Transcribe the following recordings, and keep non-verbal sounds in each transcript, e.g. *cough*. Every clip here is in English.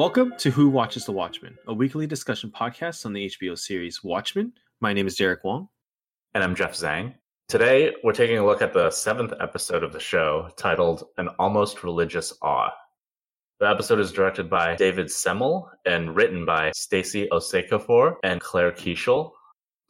Welcome to Who Watches the Watchmen, a weekly discussion podcast on the HBO series Watchmen. My name is Derek Wong. And I'm Jeff Zhang. Today, we're taking a look at the seventh episode of the show titled An Almost Religious Awe. The episode is directed by David Semel and written by Stacy Osei-Kuffour and Claire Kiesel.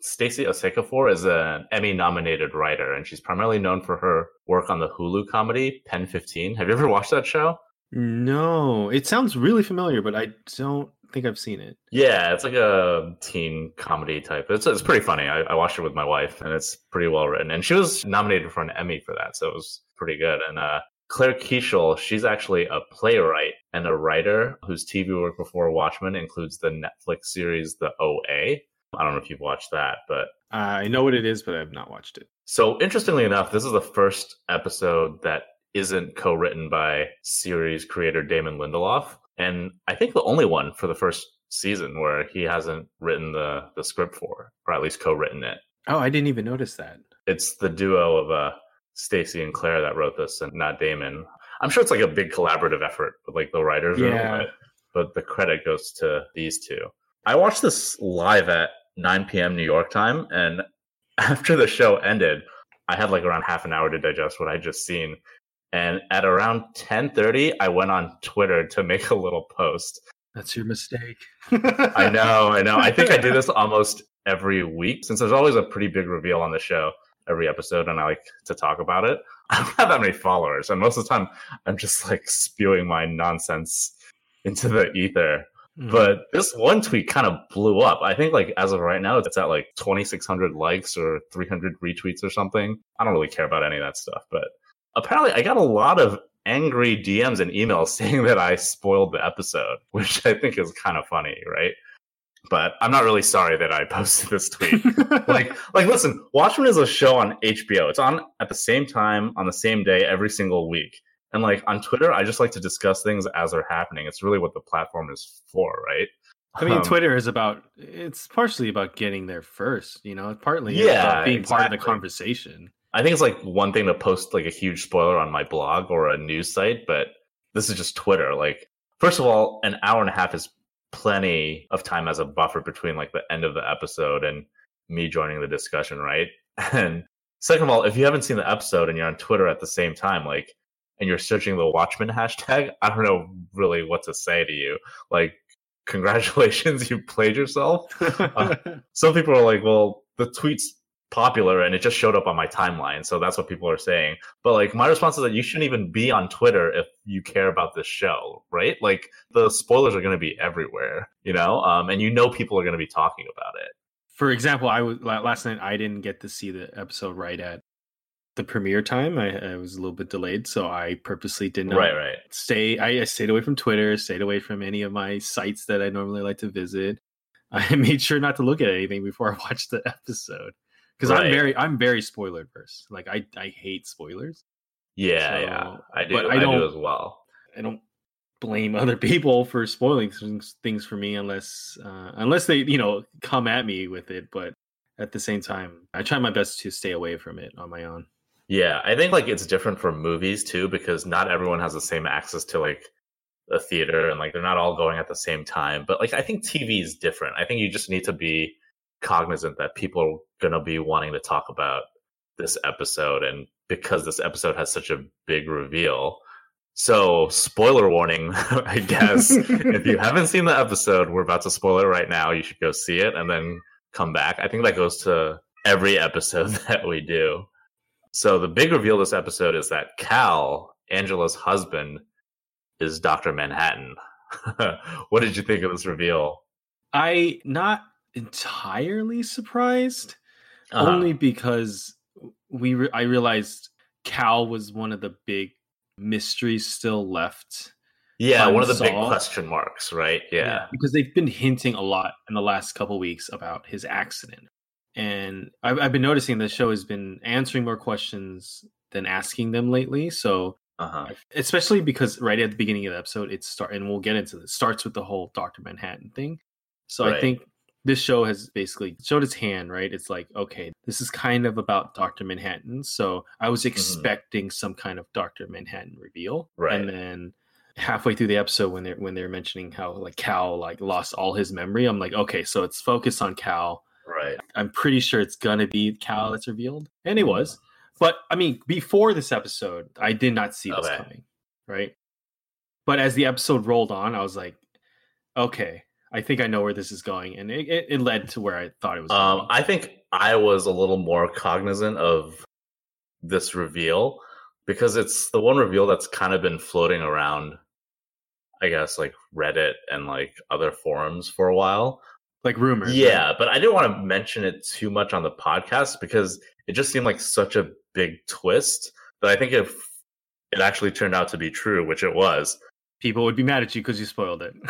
Stacy Osei-Kuffour is an Emmy nominated writer, and she's primarily known for her work on the Hulu comedy Pen 15. Have you ever watched that show? No, it sounds really familiar, but I don't think I've seen it. Yeah, it's like a teen comedy type. It's it's pretty funny. I, I watched it with my wife, and it's pretty well written. And she was nominated for an Emmy for that, so it was pretty good. And uh, Claire Kiesel, she's actually a playwright and a writer whose TV work before Watchmen includes the Netflix series The OA. I don't know if you've watched that, but I know what it is, but I've not watched it. So interestingly enough, this is the first episode that isn't co-written by series creator Damon Lindelof, and I think the only one for the first season where he hasn't written the the script for, or at least co-written it. Oh, I didn't even notice that. It's the duo of uh, Stacy and Claire that wrote this, and not Damon. I'm sure it's like a big collaborative effort with like the writers, yeah. Room, but, but the credit goes to these two. I watched this live at 9 p.m. New York time, and *laughs* after the show ended, I had like around half an hour to digest what I just seen, and at around 10:30 I went on Twitter to make a little post. That's your mistake. I *laughs* know, I know. I think I do this almost every week since there's always a pretty big reveal on the show every episode and I like to talk about it. *laughs* I don't have that many followers and most of the time I'm just like spewing my nonsense into the ether. Mm. But this one tweet kind of blew up. I think like as of right now it's at like 2600 likes or 300 retweets or something. I don't really care about any of that stuff, but apparently I got a lot of angry DMs and emails *laughs* saying that I spoiled the episode, which I think is kind of funny, right? But I'm not really sorry that I *laughs* posted this tweet. like, like, listen, Watchmen is a show on HBO. It's on at the same time on the same day every single week. And like on Twitter, I just like to discuss things as they're happening. It's really what the platform is for, right? I mean, um, Twitter is about it's partially about getting there first, you know, partly yeah, being exactly. part of the conversation. I think it's like one thing to post like a huge spoiler on my blog or a news site, but this is just Twitter. Like, first of all, an hour and a half is plenty of time as a buffer between like the end of the episode and me joining the discussion, right? *laughs* And second of all, if you haven't seen the episode and you're on Twitter at the same time, like, and you're searching the Watchmen hashtag, *laughs* I don't know really what to say to you. Like, congratulations, *laughs* you played yourself. uh, some people are like, well, the tweets popular and it just showed up on my timeline. So that's what people are saying. But like my response is that you shouldn't even be on Twitter if you care about this show, right? Like the spoilers are going to be everywhere, you know? Um, and you know people are going to be talking about it. For example, I was last night I didn't get to see the episode right at the premiere time. I, I was a little bit delayed, so I purposely did not right, right. stay. I, I stayed away from Twitter, stayed away from any of my sites that I normally like to visit. *laughs* I made sure not to look at anything before I watched the episode because right. I'm very I'm very spoiler verse. Like I I hate spoilers. Yeah, so, yeah, I do. I, I do as well. I don't blame *laughs* other people for spoiling things, things for me unless uh, unless they you know come at me with it. But at the same time, I try my best to stay away from it on my own. Yeah, I think like it's different for movies too because not everyone has the same access to like a theater and like they're not all going at the same time. But like I think TV is different. I think you just need to be cognizant that people are going to be wanting to talk about this episode and because this episode has such a big reveal. So spoiler warning *laughs* i guess. If you *laughs* haven't seen the episode we're about to spoil it right now. You should go see it and then come back. I think that goes to every episode *laughs* that we do. So the big reveal this episode is that cal angela's husband is dr manhattan. What did you think of this reveal? I not entirely surprised, uh-huh. only because we re- I realized Cal was one of the big mysteries still left. Yeah, unsolved. one of the big question marks, right? Yeah. yeah. because they've been hinting a lot in the last couple weeks about his accident. and I've, I've been noticing the show has been answering more questions than asking them lately. So, Uh-huh. especially because right at the beginning of the episode, it start and we'll get into this starts with the whole Doctor Manhattan thing. So I think this show has basically showed its hand. Right? It's like okay, this is kind of about Doctor Manhattan. So I was expecting some kind of Doctor Manhattan reveal, Mm-hmm. Right. And then halfway through the episode when they're when they're mentioning how like Cal like lost all his memory, I'm like, okay, so it's focused on Cal. Right. I'm pretty sure it's gonna be Cal that's revealed, and it was. But I mean, before this episode, I did not see this Okay. coming, right? But as the episode rolled on, I was like, okay, I think I know where this is going, and it, it, it led to where I thought it was. Um. I think I was a little more cognizant of this reveal because it's the one reveal that's kind of been floating around, I guess, like Reddit and like other forums for a while. like rumors. Yeah, right? but I didn't want to mention it too much on the podcast because it just seemed like such a big twist that I think if it actually turned out to be true, which it was, people would be mad at you because you spoiled it. *laughs*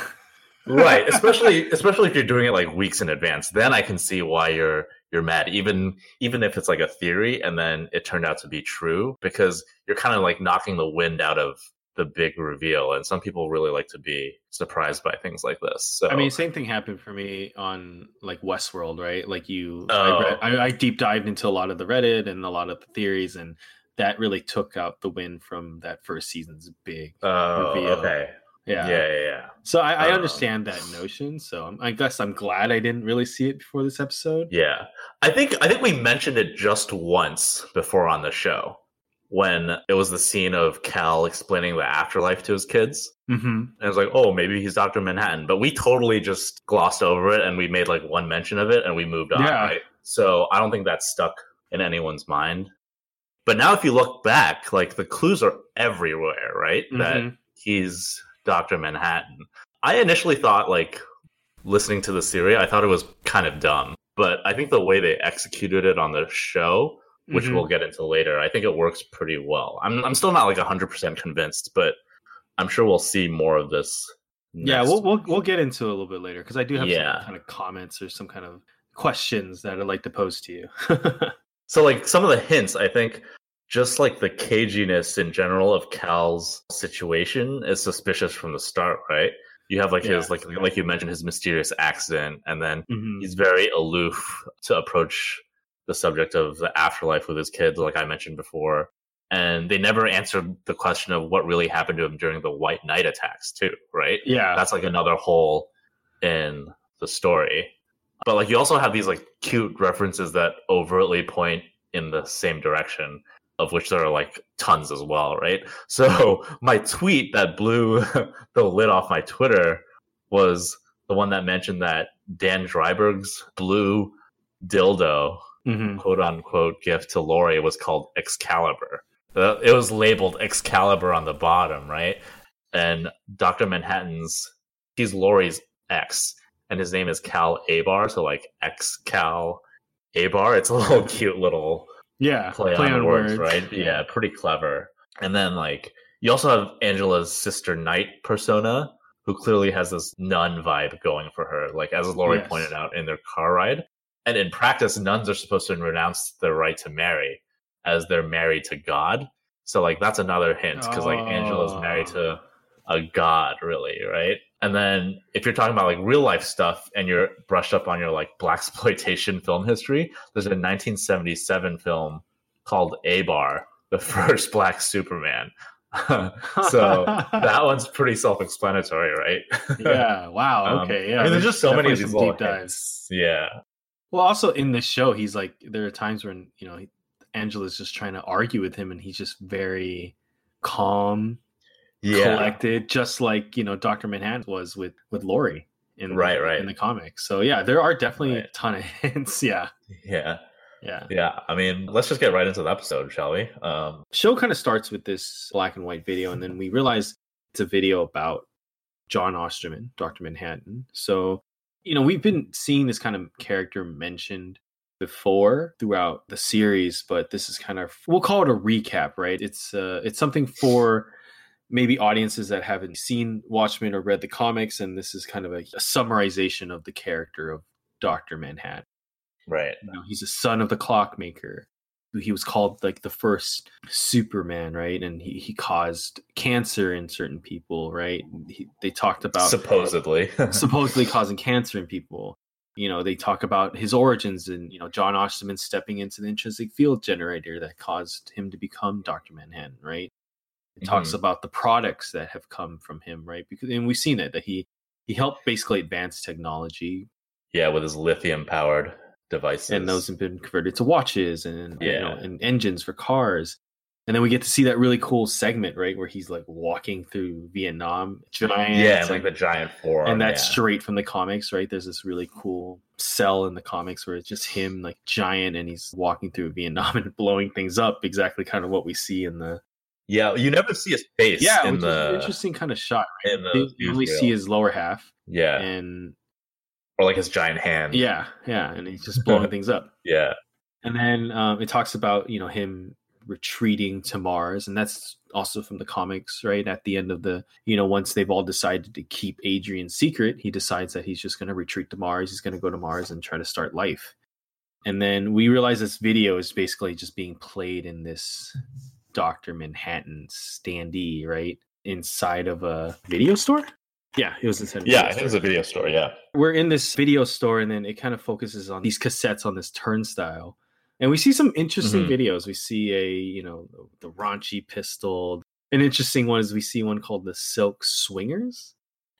right especially especially if you're doing it like weeks in advance then i can see why you're you're mad even even if it's like a theory and then it turned out to be true because you're kind of like knocking the wind out of the big reveal and some people really like to be surprised by things like this so I mean, same thing happened for me on like Westworld, right? Like you, Oh. I, read, I, I deep dived into a lot of the Reddit and a lot of the theories, and that really took out the win from that first season's big. oh reveal. okay Yeah. yeah yeah, yeah. So I, I Um, understand that notion. So I'm, I guess I'm glad I didn't really see it before this episode. Yeah. I think I think we mentioned it just once before on the show when it was the scene of Cal explaining the afterlife to his kids. Mm-hmm. And it was like, oh, maybe he's Dr. Manhattan. But we totally just glossed over it and we made like one mention of it and we moved on. Yeah. Right? So I don't think that's stuck in anyone's mind. But now if you look back, like the clues are everywhere, right? That Mhm. he's Dr. Manhattan. I initially thought like listening to the series, I thought it was kind of dumb. But I think the way they executed it on the show which Mhm. we'll get into later. I think it works pretty well. I'm I'm still not like 100% convinced, but I'm sure we'll see more of this. yeah, we'll, we'll we'll get into it a little bit later because I do have Yeah. some kind of comments or some kind of questions that I'd like to pose to you. *laughs* So like some of the hints, I think just like the caginess in general of Cal's situation is suspicious from the start, right? You have like his like like you mentioned his mysterious accident and then Mhm. he's very aloof to approach the subject of the afterlife with his kids, like I mentioned before. And they never answered the question of what really happened to him during the White Knight attacks, too, right? Yeah, That's like another hole in the story. But like you also have these like cute references that overtly point in the same direction, of which there are like tons as well, right? *laughs* So my tweet that blew *laughs* the lid off my Twitter was the one that mentioned that Dan Dreiberg's blue dildo, Mhm. quote unquote, gift to Laurie was called Excalibur. It was labeled Excalibur on the bottom, right? And Dr. Manhattan's, he's Laurie's ex, and his name is Cal Abar, so like Ex Cal Abar. It's a little *laughs* cute little yeah. play, on, words, right? Yeah, pretty clever. And then like you also have Angela's sister Night persona, who clearly has this nun vibe going for her, like as Laurie Yes. pointed out in their car ride. And in practice, nuns are supposed to renounce their right to marry, as they're married to God. So like that's another hint because like Angela's married to a god, really, right? And then if you're talking about like real life stuff and you're brushed up on your like black *laughs* exploitation film history, there's a 1977 film called Abar, the *laughs* first black Superman. *laughs* so that one's pretty self-explanatory, right? yeah. Wow. Um, Okay. Yeah. I mean, there's just so many of these deep dives. Yeah, Well, also in this show, he's like there are times when you know Angela's just trying to argue with him, and he's just very calm, yeah, collected, just like you know Doctor Manhattan was with with Laurie in Right, right. in the comics. So yeah, there are definitely a ton of *laughs* hints. Yeah, yeah, yeah. yeah. I mean, let's just get right into the episode, shall we? Um, Show kind of starts with this black and white video, and then we realize it's a video about John Osterman, Doctor Manhattan. So you know we've been seeing this kind of character mentioned before throughout the series but this is kind of we'll call it a recap right it's uh it's something for maybe audiences that haven't seen watchmen or read the comics and this is kind of a, a summarization of the character of dr manhattan Right. You know, he's a son of the clockmaker. He was called like the first Superman, right? And he, he caused cancer in certain people, right? He, they talked about supposedly *laughs* supposedly causing cancer in people. You know, they talk about his origins and you know John Osterman stepping into the intrinsic field generator that caused him to become Doctor Manhattan, right? It talks Mhm. about the products that have come from him, right? Because and we've seen it that he he helped basically advance technology yeah, with his lithium powered devices. and those have been converted to watches and you know Yeah. and engines for cars and then we get to see that really cool segment right where he's like walking through vietnam giant yeah, and like the giant forearm. and that's yeah. straight from the comics right there's this really cool cell in the comics where it's just him like giant and he's walking through vietnam *laughs* and blowing things up exactly kind of what we see in the Yeah, you never see his face. yeah in which is an the interesting kind of shot the you only see his lower half yeah, and or like his giant hand. yeah yeah and he's just blowing *laughs* things up yeah, And then um, it talks about you know him retreating to Mars, and that's also from the comics, right? At the end of the you know once they've all decided to keep Adrian secret, he decides that he's just going to retreat to Mars. He's going to go to Mars and try to start life. And then we realize this video is basically just being played in this Doctor Manhattan standee, right, inside of a video store. Yeah, it was inside. a yeah. video I think store it's a video store. Yeah, we're in this video store and then it kind of focuses on these cassettes on this turnstile and we see some interesting Mhm. videos we see a you know the, the raunchy pistol an interesting one is we see one called the silk swingers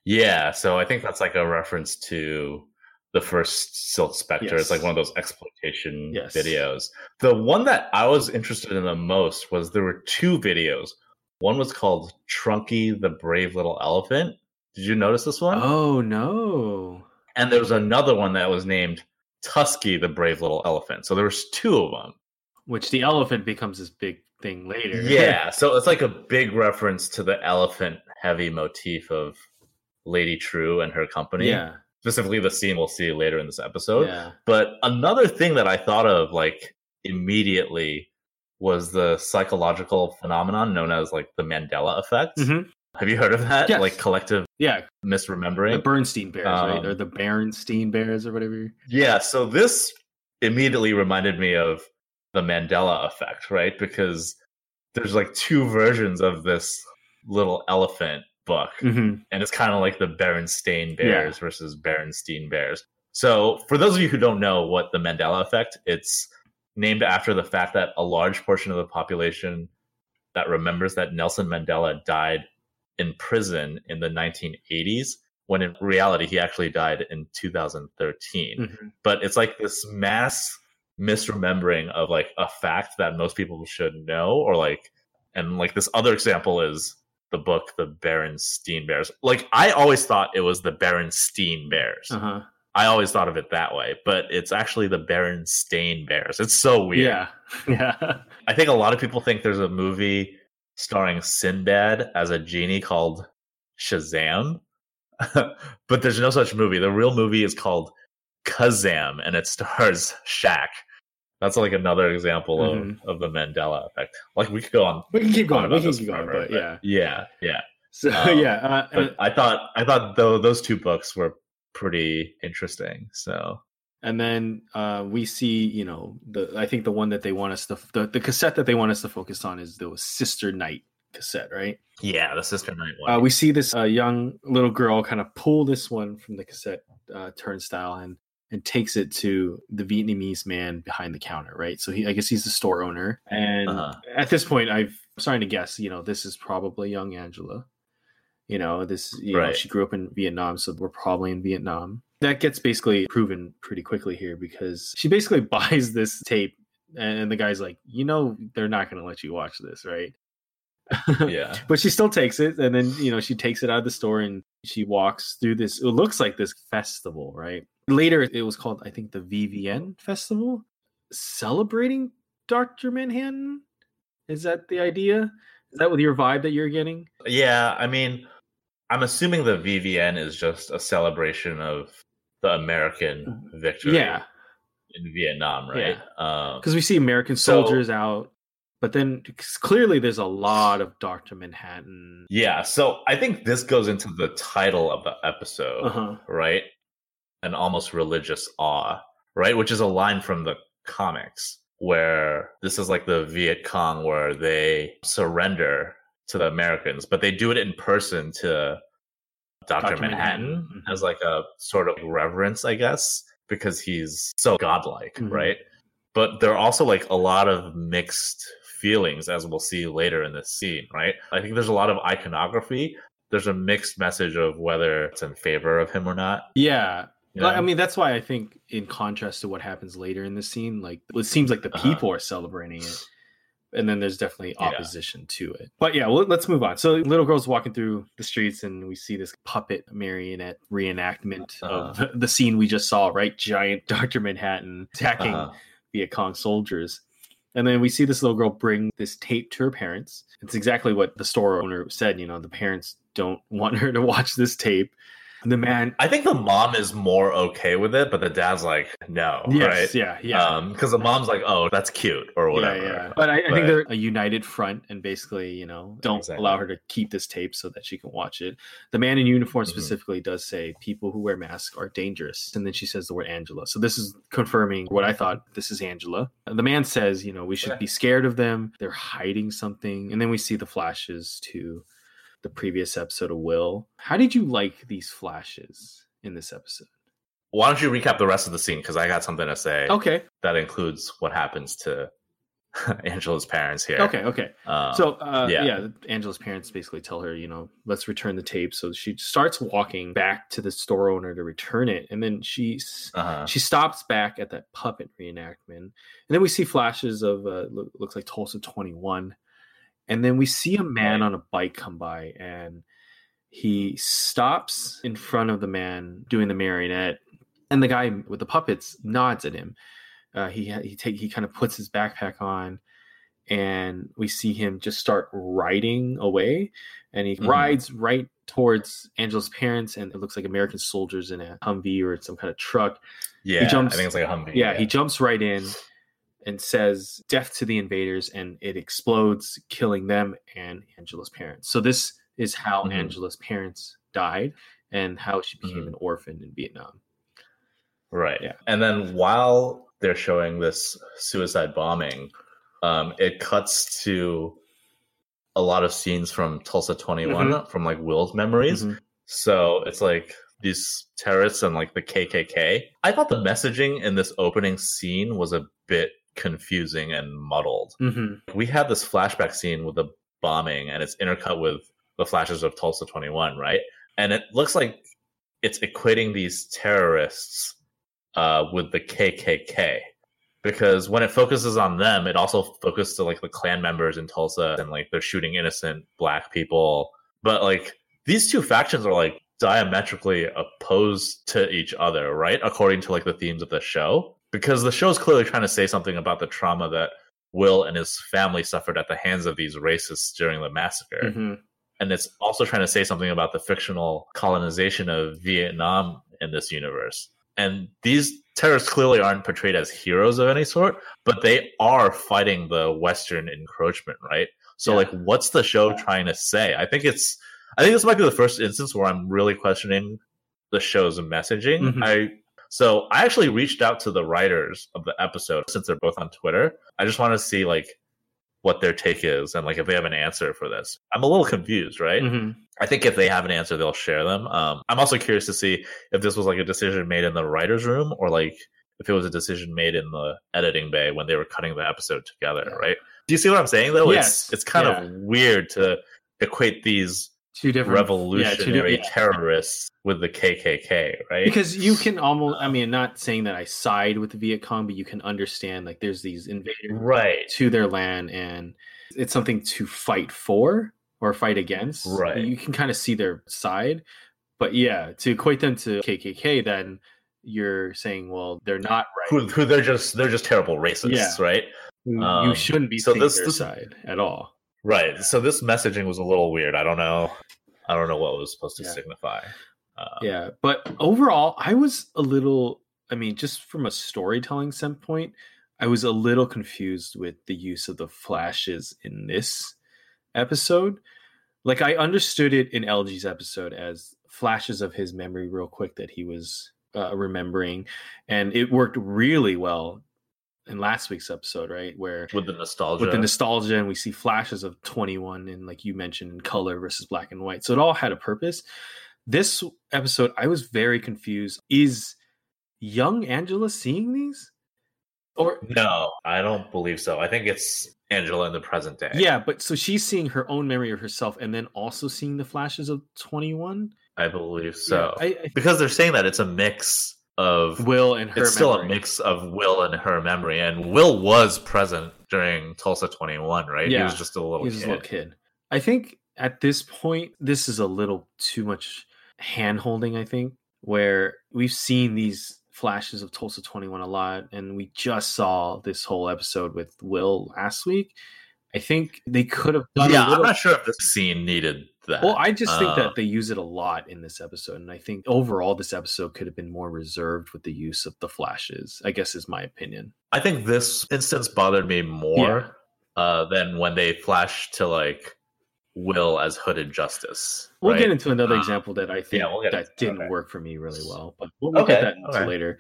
yeah. So I think that's like a reference to the first Silk Spectre. It's like one of those exploitation Yes. videos. The one that I was interested in the most was there were two videos. One was called Trunky the Brave Little Elephant. Did you notice this one? oh no And there was another one that was named Tusky the Brave Little Elephant. So there was two of them. which the elephant becomes this big thing later Yeah, *laughs* so it's like a big reference to the elephant heavy motif of Lady Trieu and her company. yeah Specifically the scene we'll see later in this episode. yeah But another thing that I thought of like immediately was the psychological phenomenon known as like the Mandela effect. Mhm. Have you heard of that? Yes. Like collective yeah misremembering? the bernstein bears right Um, or the berenstein bears or whatever Yeah, so this immediately reminded me of the Mandela effect, right? Because there's like two versions of this little elephant book, hmm and it's kind of like the Berenstain Bears versus Berenstein Bears. So, for those of you who don't know what the Mandela effect, it's named after the fact that a large portion of the population that remembers that Nelson Mandela died in prison in the 1980s, when in reality he actually died in 2013 hmm but it's like this mass misremembering of like a fact that most people should know or like and like this other example is the book the Berenstein Bears. Like I always thought it was the Berenstein Bears. uh-huh I always thought of it that way, but it's actually the Berenstain Bears. It's so weird. yeah *laughs* yeah I think a lot of people think there's a movie starring Sinbad as a genie called Shazam, *laughs* but there's no such movie. The real movie is called Kazam, and it stars Shaq. That's like another example Mhm. of, of the Mandela effect. Like we could go on. we can keep going we can keep going but yeah yeah, yeah. so *laughs* Um, yeah uh, But I thought I thought though those two books were pretty interesting. So and then uh, we see you know the i think the one that they want us to the, the cassette that they want us to focus on is the sister night cassette right yeah, the Sister Night one. uh, we see this uh, young little girl kind of pull this one from the cassette uh, turnstile and and takes it to the vietnamese man behind the counter right? So he i guess he's the store owner. And Uh-huh. at this point i've I'm starting to guess you know this is probably young angela. You know this you know, she grew up in vietnam so we're probably in vietnam. That gets basically proven pretty quickly here because she basically *laughs* buys this tape and the guy's like you know they're not going to let you watch this right? Yeah. *laughs* but she still takes it and then you know she takes it out of the store and she walks through this it looks like this festival right? Later it was called i think the vvn festival. Celebrating dr manhattan? Is that the idea? Is that with your vibe that you're getting? Yeah, I mean, I'm assuming the VVN is just a celebration of the American victory yeah. in Vietnam, right? Um, because we see american So- soldiers out but then clearly there's a lot of dr manhattan yeah, so I think this goes into the title of the episode, uh-huh right? An almost religious awe. right? Which is a line from the comics where this is like the Viet Cong where they surrender to the Americans, but they do it in person to Dr. Dr. Manhattan. Mm-hmm. as like a sort of reverence, I guess, because he's so godlike, mm-hmm. right? But there are also like a lot of mixed feelings, as we'll see later in this scene, right? I think there's a lot of iconography. There's a mixed message of whether it's in favor of him or not. Yeah. You know? I mean, that's why I think, in contrast to what happens later in the scene, like it seems like the uh-huh. people uh-huh. are celebrating it and then there's definitely opposition yeah. to it. But yeah, well, let's move on. So little girl's walking through the streets, and we see this puppet marionette reenactment uh-huh. of *laughs* the scene we just saw. Right, giant Doctor Manhattan attacking uh-huh. Viet Cong soldiers. And then we see this little girl bring this tape to her parents. It's exactly what the store owner said. You know, the parents don't *laughs* want her to watch this tape the man i think the mom is more okay with it but the dad's like no yes, right? yeah yeah. Because um, the mom's like oh that's cute or whatever. yeah, yeah. but, I, I but, think they're a united front and basically you know don't exactly. allow her to keep this tape so that she can watch it. The man in uniform mm-hmm. specifically does say people who wear masks are dangerous. And then she says the word angela. So this is confirming what i thought. This is angela. The man says you know we should be scared of them. They're hiding something. And then we see the flashes to the previous episode of Will. How did you like these flashes in this episode? Why don't you recap the rest of the scene? Because I got something to say. Okay. That includes what happens to *laughs* Angela's parents here. Okay, okay. Um, so, uh, yeah. yeah, Angela's parents basically tell her, you know, let's return the tape. So she starts walking back to the store owner to return it, and then she uh-huh. she stops back at that puppet reenactment, and then we see flashes of uh, looks like Tulsa Twenty One and then we see a man on a bike come by and he stops in front of the man doing the marionette. And the guy with the puppets nods at him. Uh, he he take he kind of puts his backpack on, and we see him just start riding away, and he mm-hmm. rides right towards Angela's parents, and it looks like American soldiers in a Humvee or some kind of truck. Yeah, he jumps, I think it's like a Humvee. Yeah, yeah, he jumps right in, and says death to the invaders and it explodes killing them and angela's parents so this is how mm-hmm. angela's parents died and how she became mm-hmm. an orphan in vietnam right yeah and then while they're showing this suicide bombing um, it cuts to a lot of scenes from tulsa 21 mm-hmm. from like will's memories mm-hmm. so it's like these terrorists and like the kkk i thought the messaging in this opening scene was a bit confusing and muddled. Mm-hmm. We had this flashback scene with the bombing, and it's intercut with the flashes of Tulsa 21, right? And it looks like it's equating these terrorists uh, with the KKK because when it focuses on them, it also focuses to like the Klan members in Tulsa and like they're shooting innocent black people. But like these two factions are like diametrically opposed to each other, right? According to like the themes of the show because the show is clearly trying to say something about the trauma that Will and his family suffered at the hands of these racists during the massacre. Mm-hmm. And it's also trying to say something about the fictional colonization of Vietnam in this universe. And these terrorists clearly aren't portrayed as heroes of any sort, but they are fighting the Western encroachment, right? So, yeah. like, what's the show trying to say? I think it's, I think this might be the first instance where I'm really questioning the show's messaging. Mm-hmm. I so I actually reached out to the writers of the episode since they're both on Twitter. I just want to see like what their take is and like if they have an answer for this. I'm a little confused, right? Mm-hmm. I think if they have an answer, they'll share them. Um, I'm also curious to see if this was like a decision made in the writers' room or like if it was a decision made in the editing bay when they were cutting the episode together, right? Do you see what I'm saying though? Yes. It's it's kind yeah. of weird to equate these two different revolutionary yeah, two terrorists with the KKK, right? Because you can almost, I mean, not saying that I side with the Viet Cong, but you can understand like there's these invaders right to their land, and it's something to fight for or fight against. Right, you can kind of see their side, but yeah, to equate them to KKK, then you're saying, well, they're not right. Who, who they're just they're just terrible racists, yeah. right? You um, shouldn't be so this, their this, side at all. Right. So this messaging was a little weird. I don't know. I don't know what it was supposed to yeah. signify. Um, yeah, but overall, I was a little. I mean, just from a storytelling standpoint, I was a little confused with the use of the flashes in this episode. Like I understood it in LG's episode as flashes of his memory real quick that he was uh, remembering, and it worked really well in last week's episode, right? Where with the nostalgia, with the nostalgia, and we see flashes of 21, and like you mentioned, in color versus black and white. So it all had a purpose. This episode, I was very confused. Is young Angela seeing these? Or no, I don't believe so. I think it's Angela in the present day. Yeah, but so she's seeing her own memory of herself and then also seeing the flashes of 21? I believe so. Yeah, I, I, because they're saying that it's a mix of Will and her. It's still a mix of Will and her memory, and Will was present during Tulsa 21, right? Yeah, he was just a little. Kid. He was kid. a little kid. I think at this point, this is a little too much hand holding. I think where we've seen these flashes of Tulsa 21 a lot, and we just saw this whole episode with Will last week. I think they could have done. Yeah, little... I'm not sure if this scene needed that. Well, I just think uh, that they use it a lot in this episode, and I think overall this episode could have been more reserved with the use of the flashes. I guess is my opinion. I think this instance bothered me more yeah. uh, than when they flash to like Will as Hooded Justice. We'll right? get into another uh, example that I think yeah, we'll that didn't okay. work for me really well, but we'll, we'll okay. get that okay. later.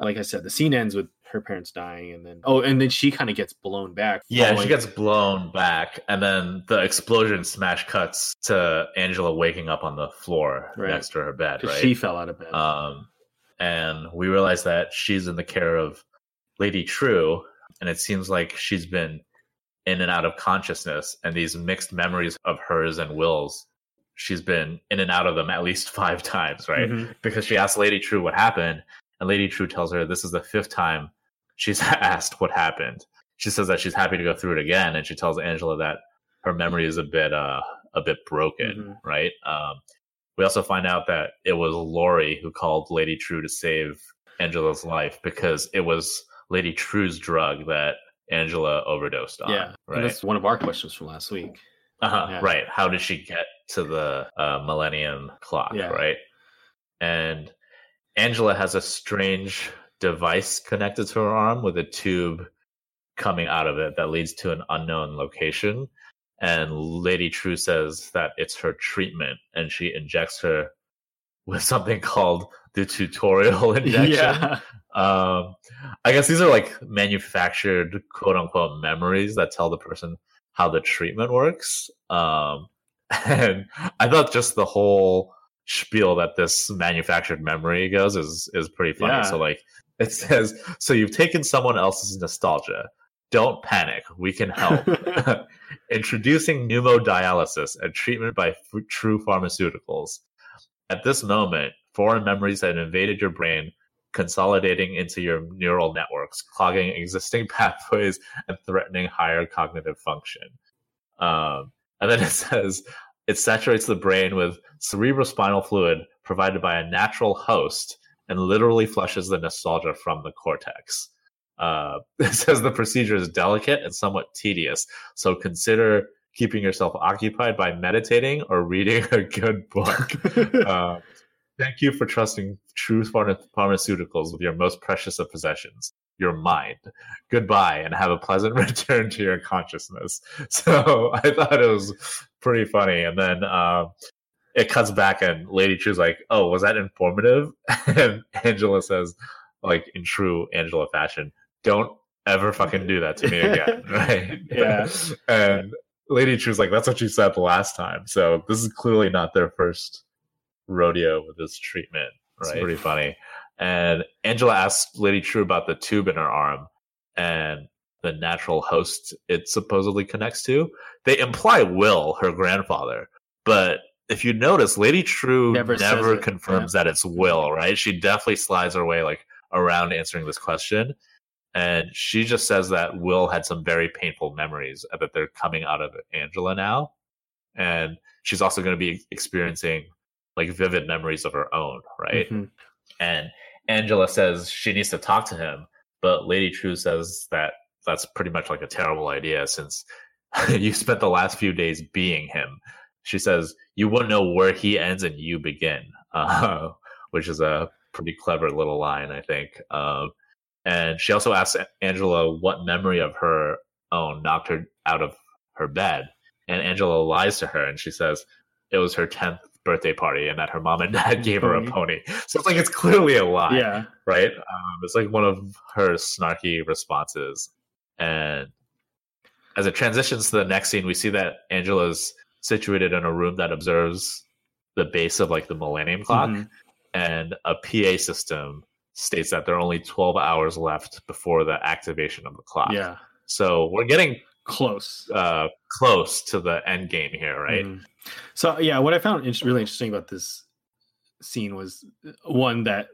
Like I said, the scene ends with her parents dying, and then oh, and then she kind of gets blown back. Yeah, she gets blown back, and then the explosion smash cuts to Angela waking up on the floor right. next to her bed. Right, she fell out of bed. Um, and we realize that she's in the care of Lady Trieu and it seems like she's been in and out of consciousness, and these mixed memories of hers and Will's. She's been in and out of them at least *laughs* five times, right? Mm-hmm. Because she asked Lady Trieu what happened, and Lady Trieu tells her this is the fifth time she's *laughs* asked what happened. She says that she's happy to go through it again, and she tells Angela that her memory is a bit uh a bit broken, mm-hmm. right? Um, we also find out that it was Laurie who called Lady Trieu to save Angela's life because it was Lady Trieu's drug that Angela overdosed on. Yeah, right. that's one of our questions from last week. Uh-huh, yeah. Right. How did she get to the uh, Millennium Clock? Yeah. Right. And Angela has a strange device connected to her arm with a tube coming out of it that leads to an unknown location. And Lady Trieu says that it's her treatment, and she injects her with something *laughs* called the tutorial *laughs* injection. Yeah. Um, I guess these are like manufactured quote unquote memories that tell the person how the treatment works. Um, *laughs* and I thought just the whole spiel that this manufactured memory goes is is pretty funny. Yeah. So like it says, so you've taken someone else's nostalgia. Don't panic. We can help. *laughs* *laughs* Introducing pneumodialysis, a treatment by f- Trieu Pharmaceuticals. At this moment, foreign memories have invaded your brain, consolidating into your neural networks, clogging existing *laughs* pathways and threatening higher cognitive function. Um, and then it says it saturates the brain with cerebrospinal fluid provided by a natural host and literally flushes the nostalgia from the cortex. Uh, *laughs* it says the procedure is delicate and somewhat tedious, so consider keeping yourself occupied by meditating or reading a good book. *laughs* uh, thank you for trusting Trieu Pharmaceuticals with your most precious of possessions, your mind. Goodbye, and have a pleasant *laughs* return to your consciousness. So I thought it was pretty funny. And then uh, it cuts back and Lady Trieu's like, "Oh, was that informative?" *laughs* and Angela says, like in true Angela fashion, "Don't ever fucking do that to me *laughs* again." *laughs* right? Yeah. and Lady Trieu's like, "That's what you said the last time." So this is clearly not their first rodeo with this treatment. Right? It's pretty funny. And Angela asks Lady Trieu about the tube in her arm and the natural host it supposedly connects to. They imply Will, her grandfather, but if you notice, Lady Trieu never, never confirms yeah. that it's Will, right? She definitely slides her way like around answering this question. And she just says that Will had some very painful memories that they're coming out of Angela now. And she's also going to be experiencing like vivid memories of her own, right? Mm-hmm. And Angela says she needs to talk to him, but Lady Trieu says that that's pretty much like a terrible idea since *laughs* you spent the last few days being him she says you wouldn't know where he ends and you begin, uh, *laughs* which is a pretty clever little line, I think. Um, and she also asks Angela what memory of her own knocked her out of her bed, and Angela lies to her and she says it was her tenth birthday party and that her mom and *laughs* dad gave her a pony. So it's like it's clearly a lie. Yeah. Right? Um, it's like one of her snarky responses. And as it transitions to the next scene, we see that Angela's situated in a room that observes the base of like the Millennium Clock, mm-hmm. and a PA system states that there are only 12 hours left before the activation of the clock. Yeah. So we're getting close, uh, close to the end game here, right? Mm-hmm. So yeah, what I found really interesting about this scene was uh, one that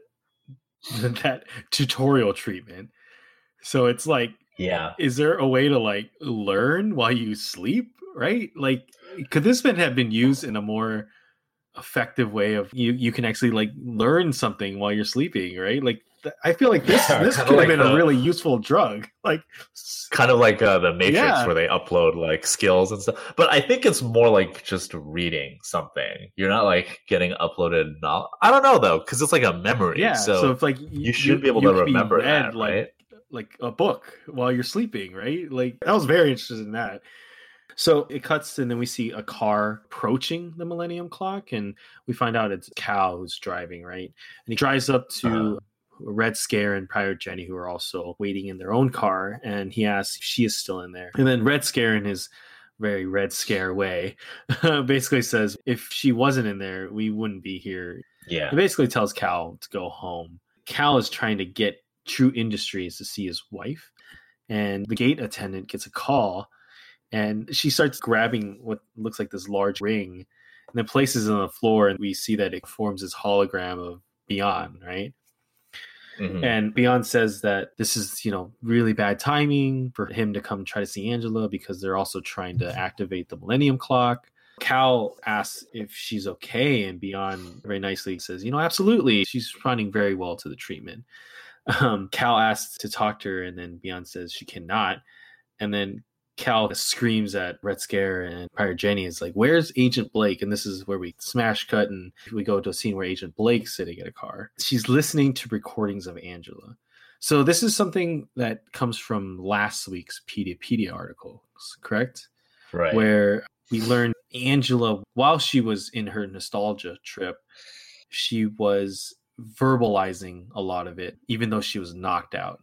*laughs* that tutorial treatment. So it's like, yeah, is there a way to like learn while you sleep? Right? Like, could this been have been used in a more effective way of you you can actually like learn something while you're sleeping right like I feel like this yeah, this could have been the, a really useful drug, like kind of like uh, the Matrix yeah. where they upload like skills and stuff. But I think it's more like just reading something. You're not like getting uploaded. I don't know though, because it's like a memory. Yeah. So, so if like you, you should be able to remember read, that, like, right? Like a book while you're sleeping, right? Like I was very interested in that. So it cuts, and then we see a car approaching the Millennium Clock, and we find out it's Cal who's driving, right? And he drives up to uh, Red Scare and Pirate Jenny, who are also waiting in their own car, and he asks if she is still in there. And then Red Scare, in his very Red Scare way, *laughs* basically says, if she wasn't in there, we wouldn't be here. Yeah. He basically tells Cal to go home. Cal is trying to get Trieu Industries to see his wife, and the gate attendant gets a call and she starts grabbing what looks like this large ring and then places it on the floor and we see that it forms this hologram of Bian right? Mm-hmm. and Bian says that this is you know really bad timing for him to come try to see angela because they're also trying to activate the millennium clock. Cal asks if she's okay and Bian very nicely says you know absolutely. She's responding very well to the treatment. *laughs* Um, cal asks to talk to her and then Bian says she cannot. And then Cal screams at Red Scare and Pirate Jenny is like, Where's Agent Blake? And this is where we smash cut and we go to a scene where Agent Blake's sitting in a car. She's listening to recordings of Angela. So this is something that comes from last week's Peteypedia articles, correct? Right. Where we learned Angela, while she was in her nostalgia trip, she was verbalizing a lot of it, even though she was knocked out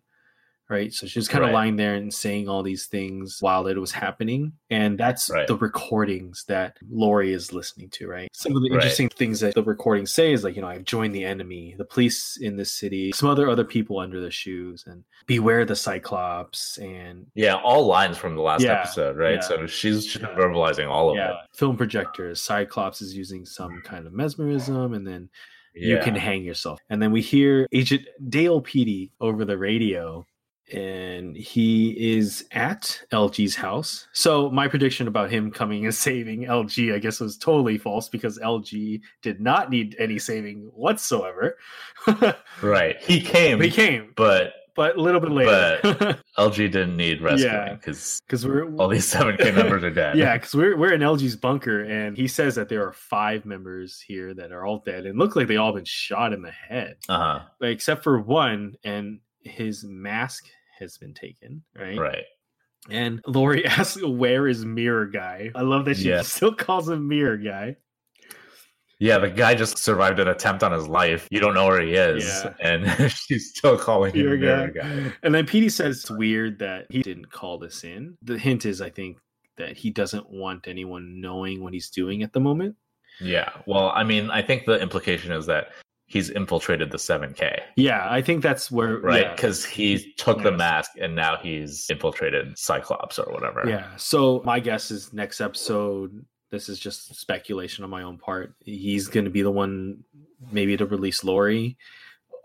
right? So she was kind of lying there and saying all these things while it was happening. And that's right. the recordings that Laurie is listening to, right? Some of the right. interesting things that the recordings say is like, you know, I've joined the enemy, the police in this city, some other other people under the shoes, and beware the Cyclops. And yeah, all lines from the last yeah, episode, right? Yeah. So she's just verbalizing all of yeah. it. Film projectors, Cyclops is using some mm-hmm. kind of mesmerism, and then you can hang yourself. And then we hear Agent Dale Petey over the radio and he is at LG's house. So my prediction about him coming and *laughs* saving LG, I guess, was totally false because LG did not need any saving whatsoever. *laughs* right, he came. He came, but but a little bit later. But *laughs* LG didn't need rescuing because because we're all these seven K members are dead. Yeah, because we're we're in LG's bunker, and he says that there are five members here that are all dead, and look like they all been shot in the head, uh-huh. except for one, and his mask has been taken, right? Right. And Laurie *laughs* asks, "Where is Mirror Guy?" I love that she yes. *laughs* still calls him Mirror Guy. Yeah, the guy just survived an attempt on his life. You don't know where he is, yeah. and *laughs* she's still calling him Mirror guy. guy. And then Petey says it's weird that he didn't call this in. The hint is, I think, that he doesn't want anyone knowing what he's doing at the moment. Yeah. Well, I mean, I think the implication is that he's infiltrated the 7K. Yeah, I think that's where right because yeah. he took yes. the mask and now he's infiltrated Cyclops or whatever. Yeah. So my guess is next episode. This is just speculation on my own part. He's going to be the one, maybe to release Laurie.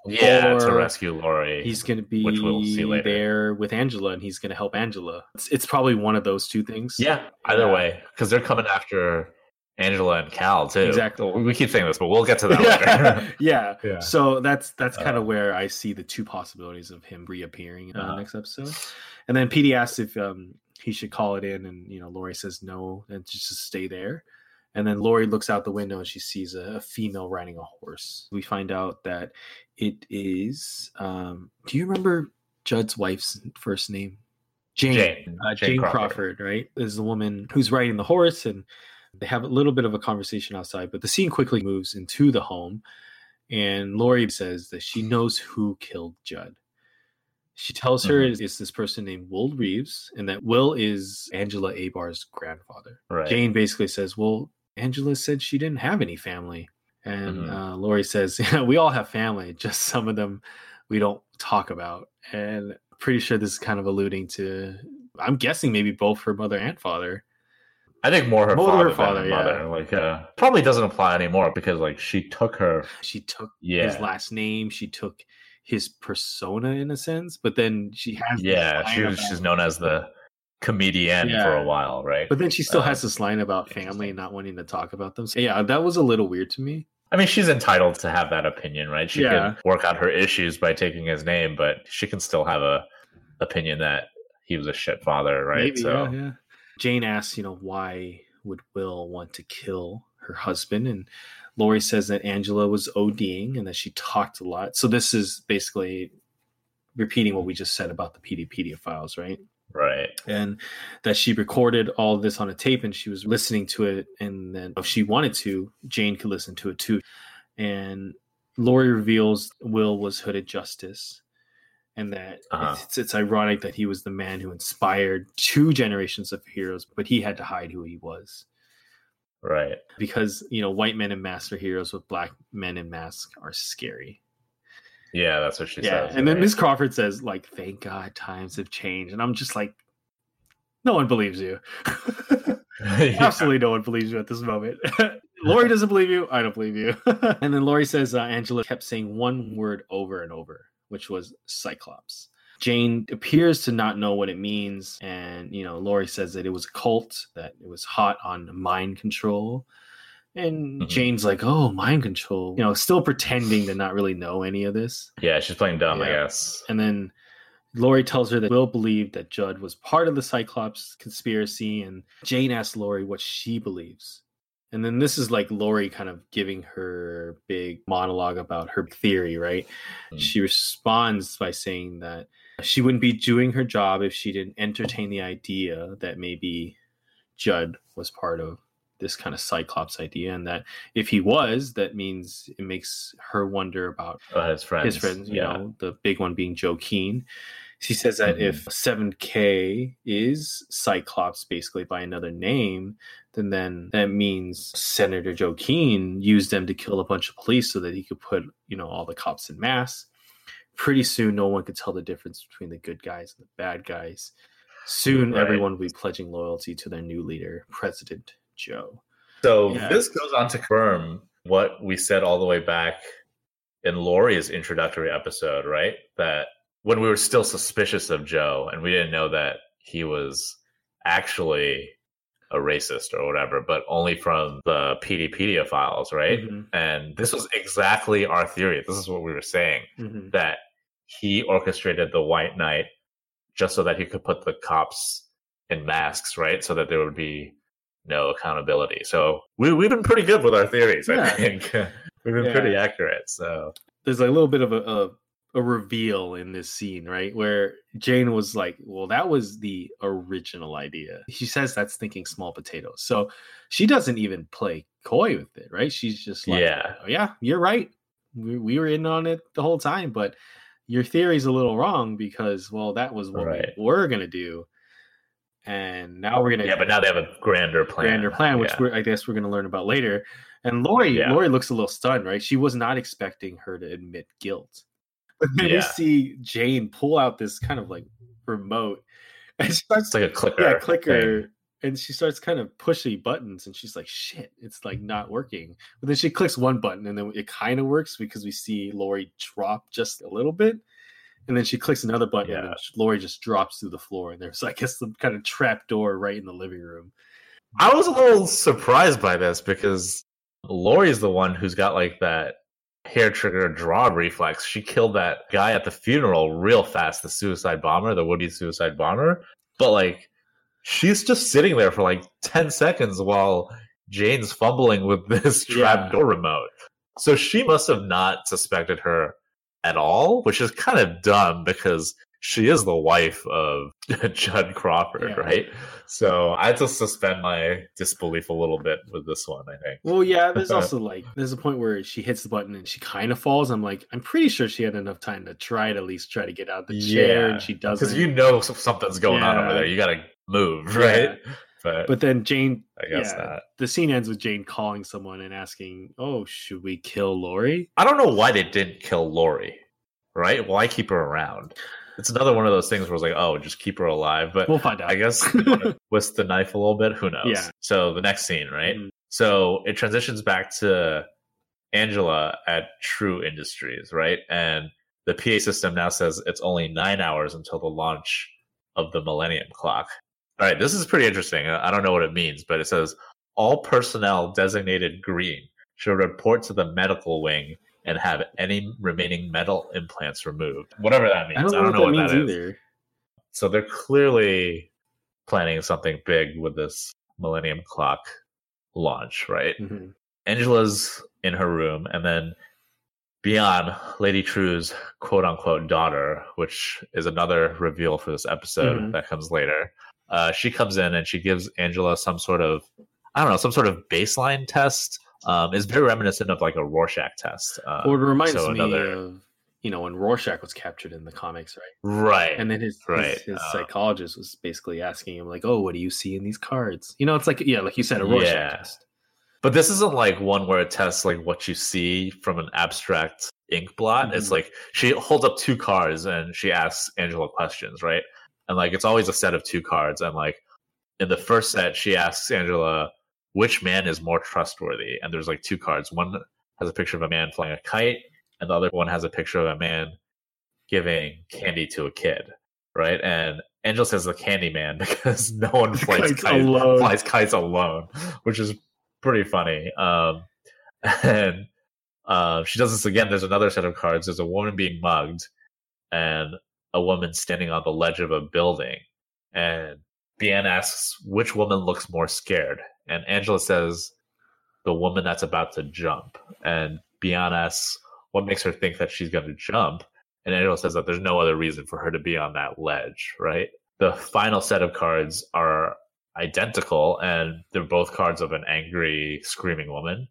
Yeah, to rescue Laurie. He's going to be which we'll see later. there with Angela, and he's going to help Angela. It's, it's probably one of those two things. Yeah, either yeah. way, because they're coming after Angela and Cal too. Exactly. We keep saying this, but we'll get to that *laughs* later. yeah. *laughs* yeah. So that's that's kind of uh, where I see the two possibilities of him reappearing in uh, the next episode. And then Petey asks if um, he should call it in, and you know Laurie says no, and just stay there. And then Laurie looks out the window and she sees a, a female riding a horse. We find out that it is. Um, do you remember Judd's wife's first name? Jane. Jane, uh, Jane, Jane Crawford. Crawford. right? Is the woman who's riding the horse and They have a little bit of a conversation outside, but the scene quickly moves into the home. And Laurie says that she knows who killed Judd. She tells her Mhm. it's, this person named Will Reeves, and that Will is Angela Abar's grandfather. Right. Jane basically says, Well, Angela said she didn't have any family. And Mhm. uh, Laurie says, *laughs* yeah, We all have family, just some of them we don't talk about. And pretty sure this is kind of alluding to, I'm guessing maybe both her mother and father. I think more her More father, her than father, her yeah. mother. Like, uh, probably doesn't apply anymore because like she took her. She took Yeah, his last name, she took his persona in a sense, but then she has yeah. She was, she's known as the comedian for a while, right? But then she still Uh, has this line about family and not wanting to talk about them. So yeah, that was a little weird to me. I mean, she's entitled to have that opinion, right? She Yeah. can work out her issues by taking his name, but she can still have a opinion that he was a shit father, right? Maybe, so yeah, yeah. Jane asks, you know, why would Will want to kill her husband? And Laurie says that Angela was ODing and that she talked a lot. So this is basically repeating what we just said about the Peteypedia files, right? right. and that she recorded all of this on a tape and she was listening to it and then if she wanted to jane could listen to it too and laurie reveals will was hooded justice and that Uh-huh. it's, it's ironic that he was the man who inspired two generations of heroes but he had to hide who he was Right. because you know white men in masks are heroes but black men in masks are scary Yeah, that's what she yeah says. and then miss crawford says like thank god times have changed and i'm just like no one believes you *laughs* *laughs* Yeah. Absolutely no one believes you at this moment. *laughs* Laurie doesn't believe you. I don't believe you. and then Laurie says uh, Angela kept saying one word over and over, which was Cyclops. Jane appears to not know what it means. And, you know, Laurie says that it was a cult, that it was hot on mind control. And Mhm. Jane's like, oh, mind control, you know, still pretending to not really know any of this. Yeah, she's playing dumb, I guess. And then Laurie tells her that Will believed that Judd was part of the Cyclops conspiracy, and Jane asks Laurie what she believes. And then this is like Laurie kind of giving her big monologue about her theory, right? Mm. She responds by saying that she wouldn't be doing her job if she didn't entertain the idea that maybe Judd was part of this kind of Cyclops idea, and that if he was, that means it makes her wonder about Uh, his friends. his friends, you yeah. know, the big one being Joe Keene. She says that Mhm. if 7K is Cyclops basically by another name, then then that means Senator Joe Keene used them to kill a bunch of police so that he could put, you know, all the cops in mass. Pretty soon no one could tell the difference between the good guys and the bad guys. Soon Right. everyone will be pledging loyalty to their new leader, President Joe. So Yeah. this goes on to confirm what we said all the way back in Laurie's introductory episode, right? That when we were still suspicious of Joe and we didn't know that he was actually a racist or whatever, but only from the Peteypedia files, right? Mhm, And this was exactly our theory. This is what we were saying mhm. that he orchestrated the White Knight just so that he could put the cops in masks, right? So that there would be no accountability. So we, we've been pretty good with our theories, Yeah. I think. *laughs* we've been Yeah. pretty accurate. So there's a little bit of a, a a reveal in this scene, right? Where Jane was like, "Well, that was the original idea." She says that's thinking small potatoes, so she doesn't even play coy with it, right? She's just like, Yeah. "Oh, yeah, you're right. We, we were in on it the whole time, but your theory's a little wrong because, well, that was what Right. we were gonna do, and now we're gonna yeah, but now they have a grander plan. grander plan, which Yeah. we're, I guess we're going to learn about later. And Laurie, Yeah. Laurie looks a little stunned, right? She was not expecting her to admit guilt. But then we see Jane pull out this kind of like remote, *laughs* and she starts it's like a clicker. yeah thing. clicker, and she starts kind of pushing buttons, and she's like, "Shit, it's like not working." But then she clicks one button, and then it kind of works because we see Laurie drop just a little bit. And then she clicks another button, and Yeah. then Laurie just drops through the floor. And there's, *laughs* I guess, some kind of trap door right in the living room. I was a little surprised by this because Laurie's the one who's got like that hair trigger draw reflex. She killed that guy at the funeral real fast, the suicide bomber, the Woody suicide bomber. But like she's just sitting there for like 10 seconds while Jane's fumbling with *laughs* this trap Yeah. door remote. So she must have not suspected her at all, which is kind of dumb because she is the wife of *laughs* Judd Crawford, yeah. right? So I had to suspend my disbelief a little bit with this one. I think. Well, yeah. There's *laughs* also like there's a point where she hits the button and she kind of falls. I'm like, I'm pretty sure she had enough time to try to at least try to get out the chair, yeah. and she doesn't. Because you know something's going yeah. on over there. You got to move, right? But, but then Jane, I guess yeah, that the scene ends with Jane calling someone and asking, "Oh, should we kill Laurie?" I don't know why they didn't kill Laurie. Right? Why keep her around? It's another one of those things where it's like, oh, just keep her alive. But we'll find out. I guess *laughs* with the knife a little bit. Who knows? Yeah. So the next scene, right? Mm-hmm. So it transitions back to Angela at Trieu Industries, right? And the PA system now says it's only nine hours until the launch of the Millennium Clock. All right, this is pretty interesting. I don't know what it means, but it says all personnel designated green should report to the medical wing and have any remaining metal implants removed. Whatever that means. I don't know, I don't know what, that, what that is. Either. So they're clearly planning something big with this Millennium Clock launch, right? Mm-hmm. Angela's in her room, and then Bian Lady Trieu's quote unquote daughter, which is another reveal for this episode mm-hmm. that comes later. Uh, she comes in and she gives Angela some sort of, I don't know, some sort of baseline test. Um, is very reminiscent of like a Rorschach test. Uh, well, it reminds so me another... of you know when Rorschach was captured in the comics, right? Right. And then his right. his, his uh, psychologist was basically asking him like, "Oh, what do you see in these cards?" You know, it's like yeah, like you said, a Rorschach yeah. test. But this isn't like one where it tests like what you see from an abstract ink blot. Mm-hmm. It's like she holds up two cards and she asks Angela questions, right? And like it's always a set of two cards. And like in the first set, she asks Angela, which man is more trustworthy? And there's like two cards. One has a picture of a man flying a kite, and the other one has a picture of a man giving candy to a kid, right? And Angel says the candy man *laughs* because no one flies kites, flies kites alone, which is pretty funny. Um, *laughs* and uh, she does this again. There's another set of cards. There's a woman being mugged, and a woman standing on the ledge of a building. And Bian asks which woman looks more scared, and Angela says the woman that's about to jump. And Bian asks what makes her think that she's going to jump, and Angela says that there's no other reason for her to be on that ledge. Right. The final set of cards are identical, and they're both cards of an angry, screaming woman.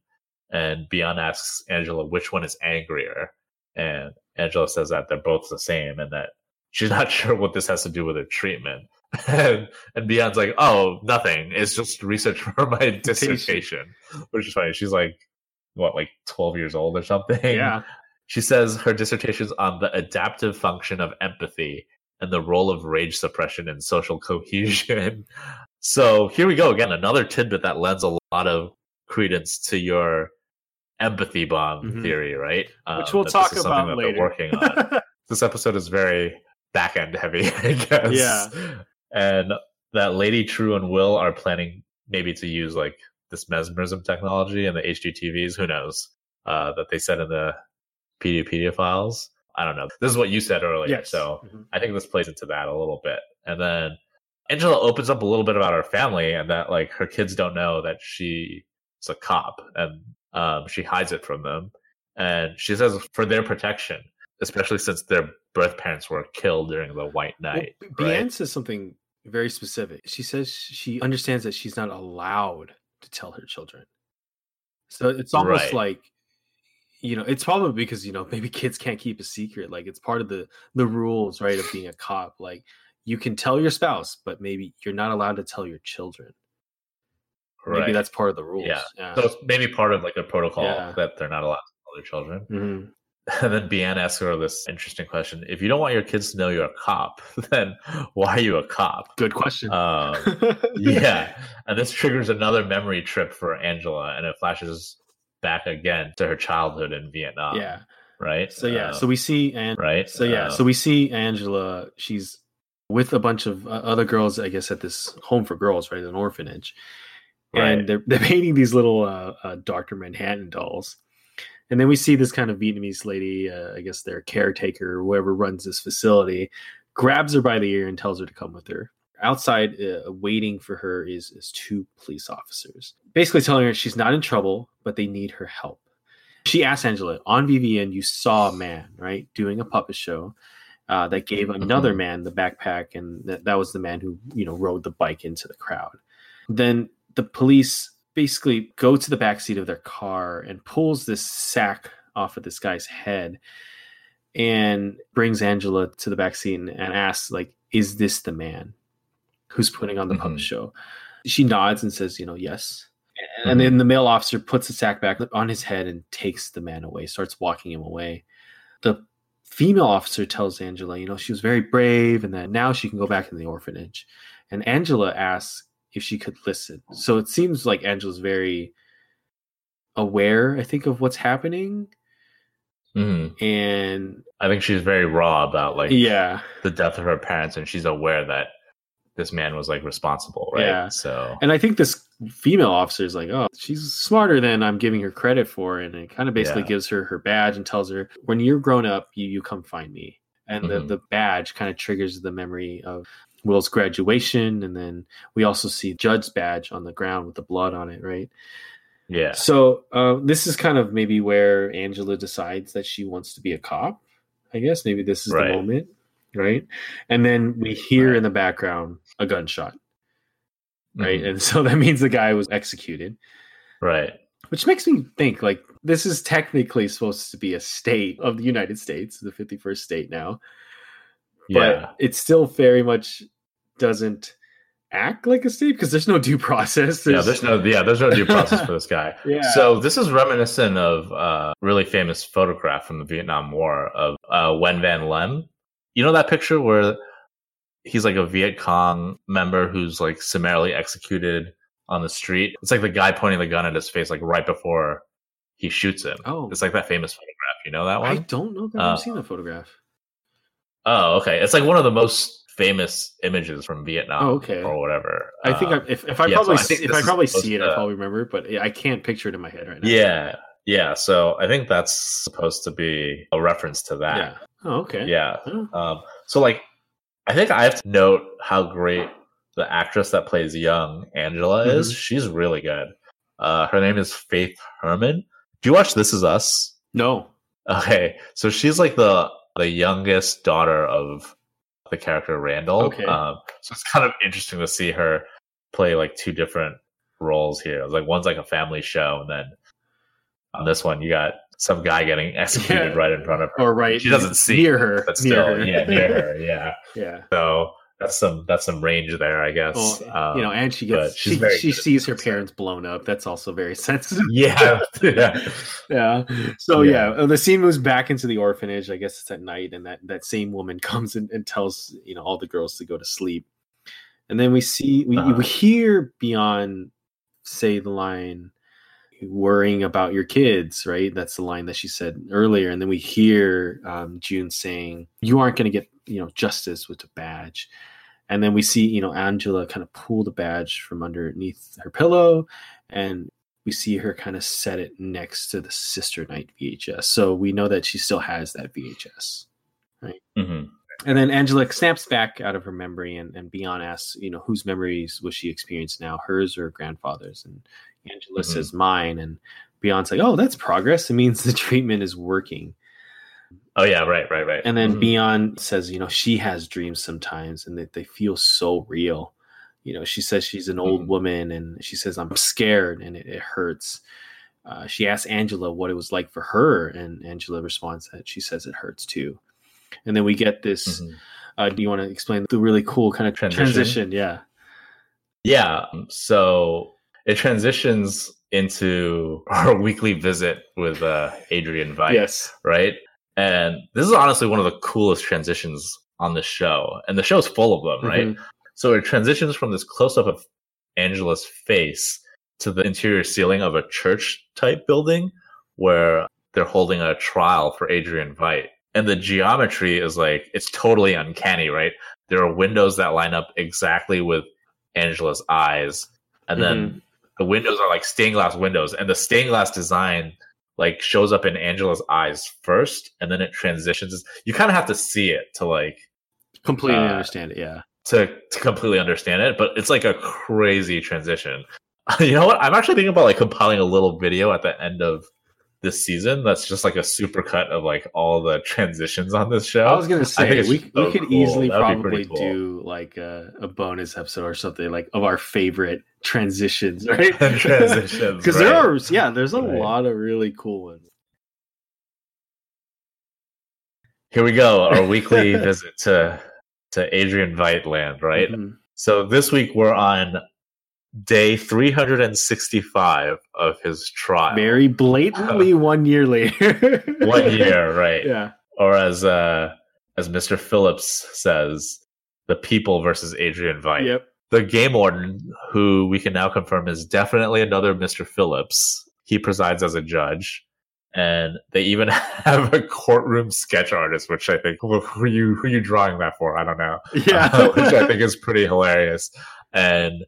And Bian asks Angela which one is angrier, and Angela says that they're both the same, and that she's *laughs* not sure what this has to do with her treatment. And, and Bian's like, oh, nothing. It's just research for my *laughs* dissertation, which is funny. She's like, what, like 12 years old or something? Yeah. *laughs* She says her dissertation is on the adaptive function of empathy and the role of rage suppression in social cohesion. *laughs* So here we go again, another tidbit that lends a lot of credence to your empathy bomb mm-hmm. theory, right? Which um, we'll talk about later. working on. this episode is very back end heavy, I guess. Yeah. And that Lady Trieu and Will are planning maybe to use like this mesmerism technology and the HGTVs. Who knows? Uh, that they said in the Peteypedia files. I don't know. This is what you said earlier. Yes. So mm-hmm. I think this plays into that a little bit. And then Angela opens up a little bit about her family and that like her kids don't know that she's a cop and um, she hides it from them. And she says for their protection, especially since their birth parents were killed during the White Night. Well, right? says something very specific. She says she understands that she's not allowed to tell her children. So it's almost right. like you know, it's probably because you know *laughs* maybe kids can't keep a secret. Like it's part of the the rules, right, of being a cop. Like you can tell your spouse, but maybe you're not allowed to tell your children. Right. Maybe that's part of the rules. Yeah. yeah. So it's maybe part of like a protocol yeah. that they're not allowed to tell their children. Mm-hmm. *laughs* And then Bian asks her this interesting question. If you don't want your kids to know you're a cop, *laughs* then why are you a cop? Good question. Um, *laughs* yeah. And this triggers another memory trip for Angela and it flashes back again to her childhood in Vietnam. Yeah. Right. So, yeah. Uh, so we see, and right. So, yeah. Uh, so we see Angela. She's with a bunch of uh, other girls, I guess, at this home for girls, right? An orphanage. Right. And they're, they're painting these little uh, uh, Dr. Manhattan dolls. And then we see this kind of Vietnamese lady, uh, I guess their caretaker or whoever runs this facility, grabs her by the ear and tells her to come with her. Outside, uh, waiting for her is, is two police officers, basically telling her she's not in trouble, but they need her help. She asks Angela, on VVN, you saw a man, right, doing a puppet show uh, that gave another Mhm. man the backpack, and that, that was the man who you know rode the bike into the crowd. Then the police basically go to the backseat of their car and pulls this sack off of this guy's head and brings Angela to the backseat and, and asks, like, is this the man who's putting on the puppet Mhm. show? She nods and says, you know, yes. And then the male officer puts the sack back on his head and takes the man away, starts walking him away. The female officer tells Angela, you know, she was very brave and that now she can go back in the orphanage. And Angela asks if she could listen. So it seems like Angela's very aware, I think, of what's happening. Mhm. And I think she's very raw about like yeah, the death of her parents, and she's aware that this man was like responsible, right? Yeah. So and I think this female officer is like, oh, she's smarter than I'm giving her credit for, and it kind of basically Yeah. gives her her badge and tells her, when you're grown up, you you come find me. And Mhm. the the badge kind of triggers the memory of Will's graduation, and then we also see Judd's badge on the ground with the blood on it, right? yeah, So uh, this is kind of maybe where Angela decides that she wants to be a cop. I guess maybe this is Right. the moment, right? And then we hear Right. in the background a gunshot, right? Mhm. And so that means the guy was executed, right, which makes me think like this is technically supposed to be a state of the United States, the 51st state now, yeah, but it still very much doesn't act like a state because there's no due process. yeah. There's no, yeah, there's no due process for this guy. *laughs* Yeah. So this is reminiscent of a really famous photograph from the Vietnam War of uh, Nguyen Van Lem. You know that picture where he's like a Viet Cong member who's like summarily executed on the street. It's like the guy pointing the gun at his face like right before he shoots him. oh, It's like that famous photograph. You know that one? I don't know that Uh, I've seen the photograph. Oh, okay. It's like one of the most famous images from Vietnam Oh, okay. or whatever. I think Uh, I, if, if I yeah, so probably I see, if I probably see it, to- I probably remember, it, but I can't picture it in my head right now. yeah, yeah. So I think that's supposed to be a reference to that. yeah. Oh, okay. Yeah. Oh. Um, so like, I think I have to note how great the actress that plays young Angela is. Mm-hmm. She's really good. Uh, her name is Faithe Herman. Do you watch This Is Us? No. Okay, so she's like the the youngest daughter of the character Randall. Okay. Um, so it's kind of interesting to see her play like two different roles here. It's like one's like a family show, and then on this one you got some guy getting *laughs* executed Yeah. right in front of her. Or right. She doesn't see near her. But still, her. yeah, near her, *laughs* yeah. yeah. So that's some that's some range there, I guess. Well, Um, you know, and she gets she, she sees her parents blown up. That's also very *laughs* sensitive. yeah, *laughs* yeah, yeah. So yeah. Yeah. uh, the scene moves back into the orphanage. I guess it's at night, and that that same woman *laughs* comes in and tells you know all the girls to go to sleep. And then we see we, Uh-huh. we hear Bian say the line worrying about your kids right? That's the line that she said earlier and then we hear um, june saying you aren't going to get you know justice with a badge. And then we see you know angela kind of pull the badge from underneath her pillow and we see her kind of set it next to the sister night vhs so we know that she still has that vhs hmm and then Angela snaps back out of her memory, and, and Bian asks, you know, whose memories was she experience now, hers or her grandfather's? And Angela Mhm. says, mine. And Bian's like, oh, that's progress. It means the *laughs* treatment is working. Oh yeah, right, right, right. And then Mhm. Bian says, you know, she has dreams sometimes and that they feel so real. You know, she says she's an old Mhm. woman and she says, I'm scared and it, it hurts. Uh, she asks Angela what it was like for her, and Angela responds that she says it hurts too. And then we get this. Mhm. Uh, do you want to explain the really cool kind of Transition? transition? Yeah. Yeah. So it transitions into *laughs* our weekly visit with uh, Adrian Veidt, Yes. right? And this is honestly one of the coolest transitions on the show. And the show's full of them, right? Mhm. So it transitions from this close up of Angela's face to the interior ceiling of a church type building where they're holding a trial for Adrian Veidt. And the geometry is like, it's totally uncanny, right? There are windows that line up exactly with Angela's eyes. And then the windows are like stained glass windows. And the stained glass design like shows up in Angela's eyes first. And then it transitions. You kind of have to see it to like, Completely Uh, understand it. Yeah. to, to completely understand it, but it's like a crazy transition. *laughs* you know what? I'm actually thinking about like compiling a little video at the end of this season that's just like a super cut of like all the transitions on this show. I was gonna say we, so we could cool. easily That would probably cool. do like a, a bonus episode or something like of our favorite transitions, *laughs* right? Transitions, *laughs* because there are yeah, there's a Right. lot of really cool ones. Here we go, our *laughs* weekly visit to to Adrian Veidt land, right? Mhm. So this week we're on day 365 of his trial. Very blatantly one year later. *laughs* One year, right? Yeah. Or as uh as Mr. Phillips says, the people versus Adrian Veidt. Yep. The game warden, who we can now confirm is definitely another Mr. Phillips. He presides as a judge. And they even *laughs* have a courtroom sketch artist, which I think who who are you who are you drawing that for? I don't know. Yeah. *laughs* which I think is pretty hilarious. And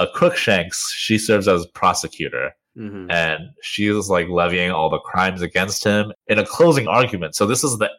a Crookshanks, she serves as prosecutor, Mhm. and she is like levying all the crimes against him in a closing argument. So this is the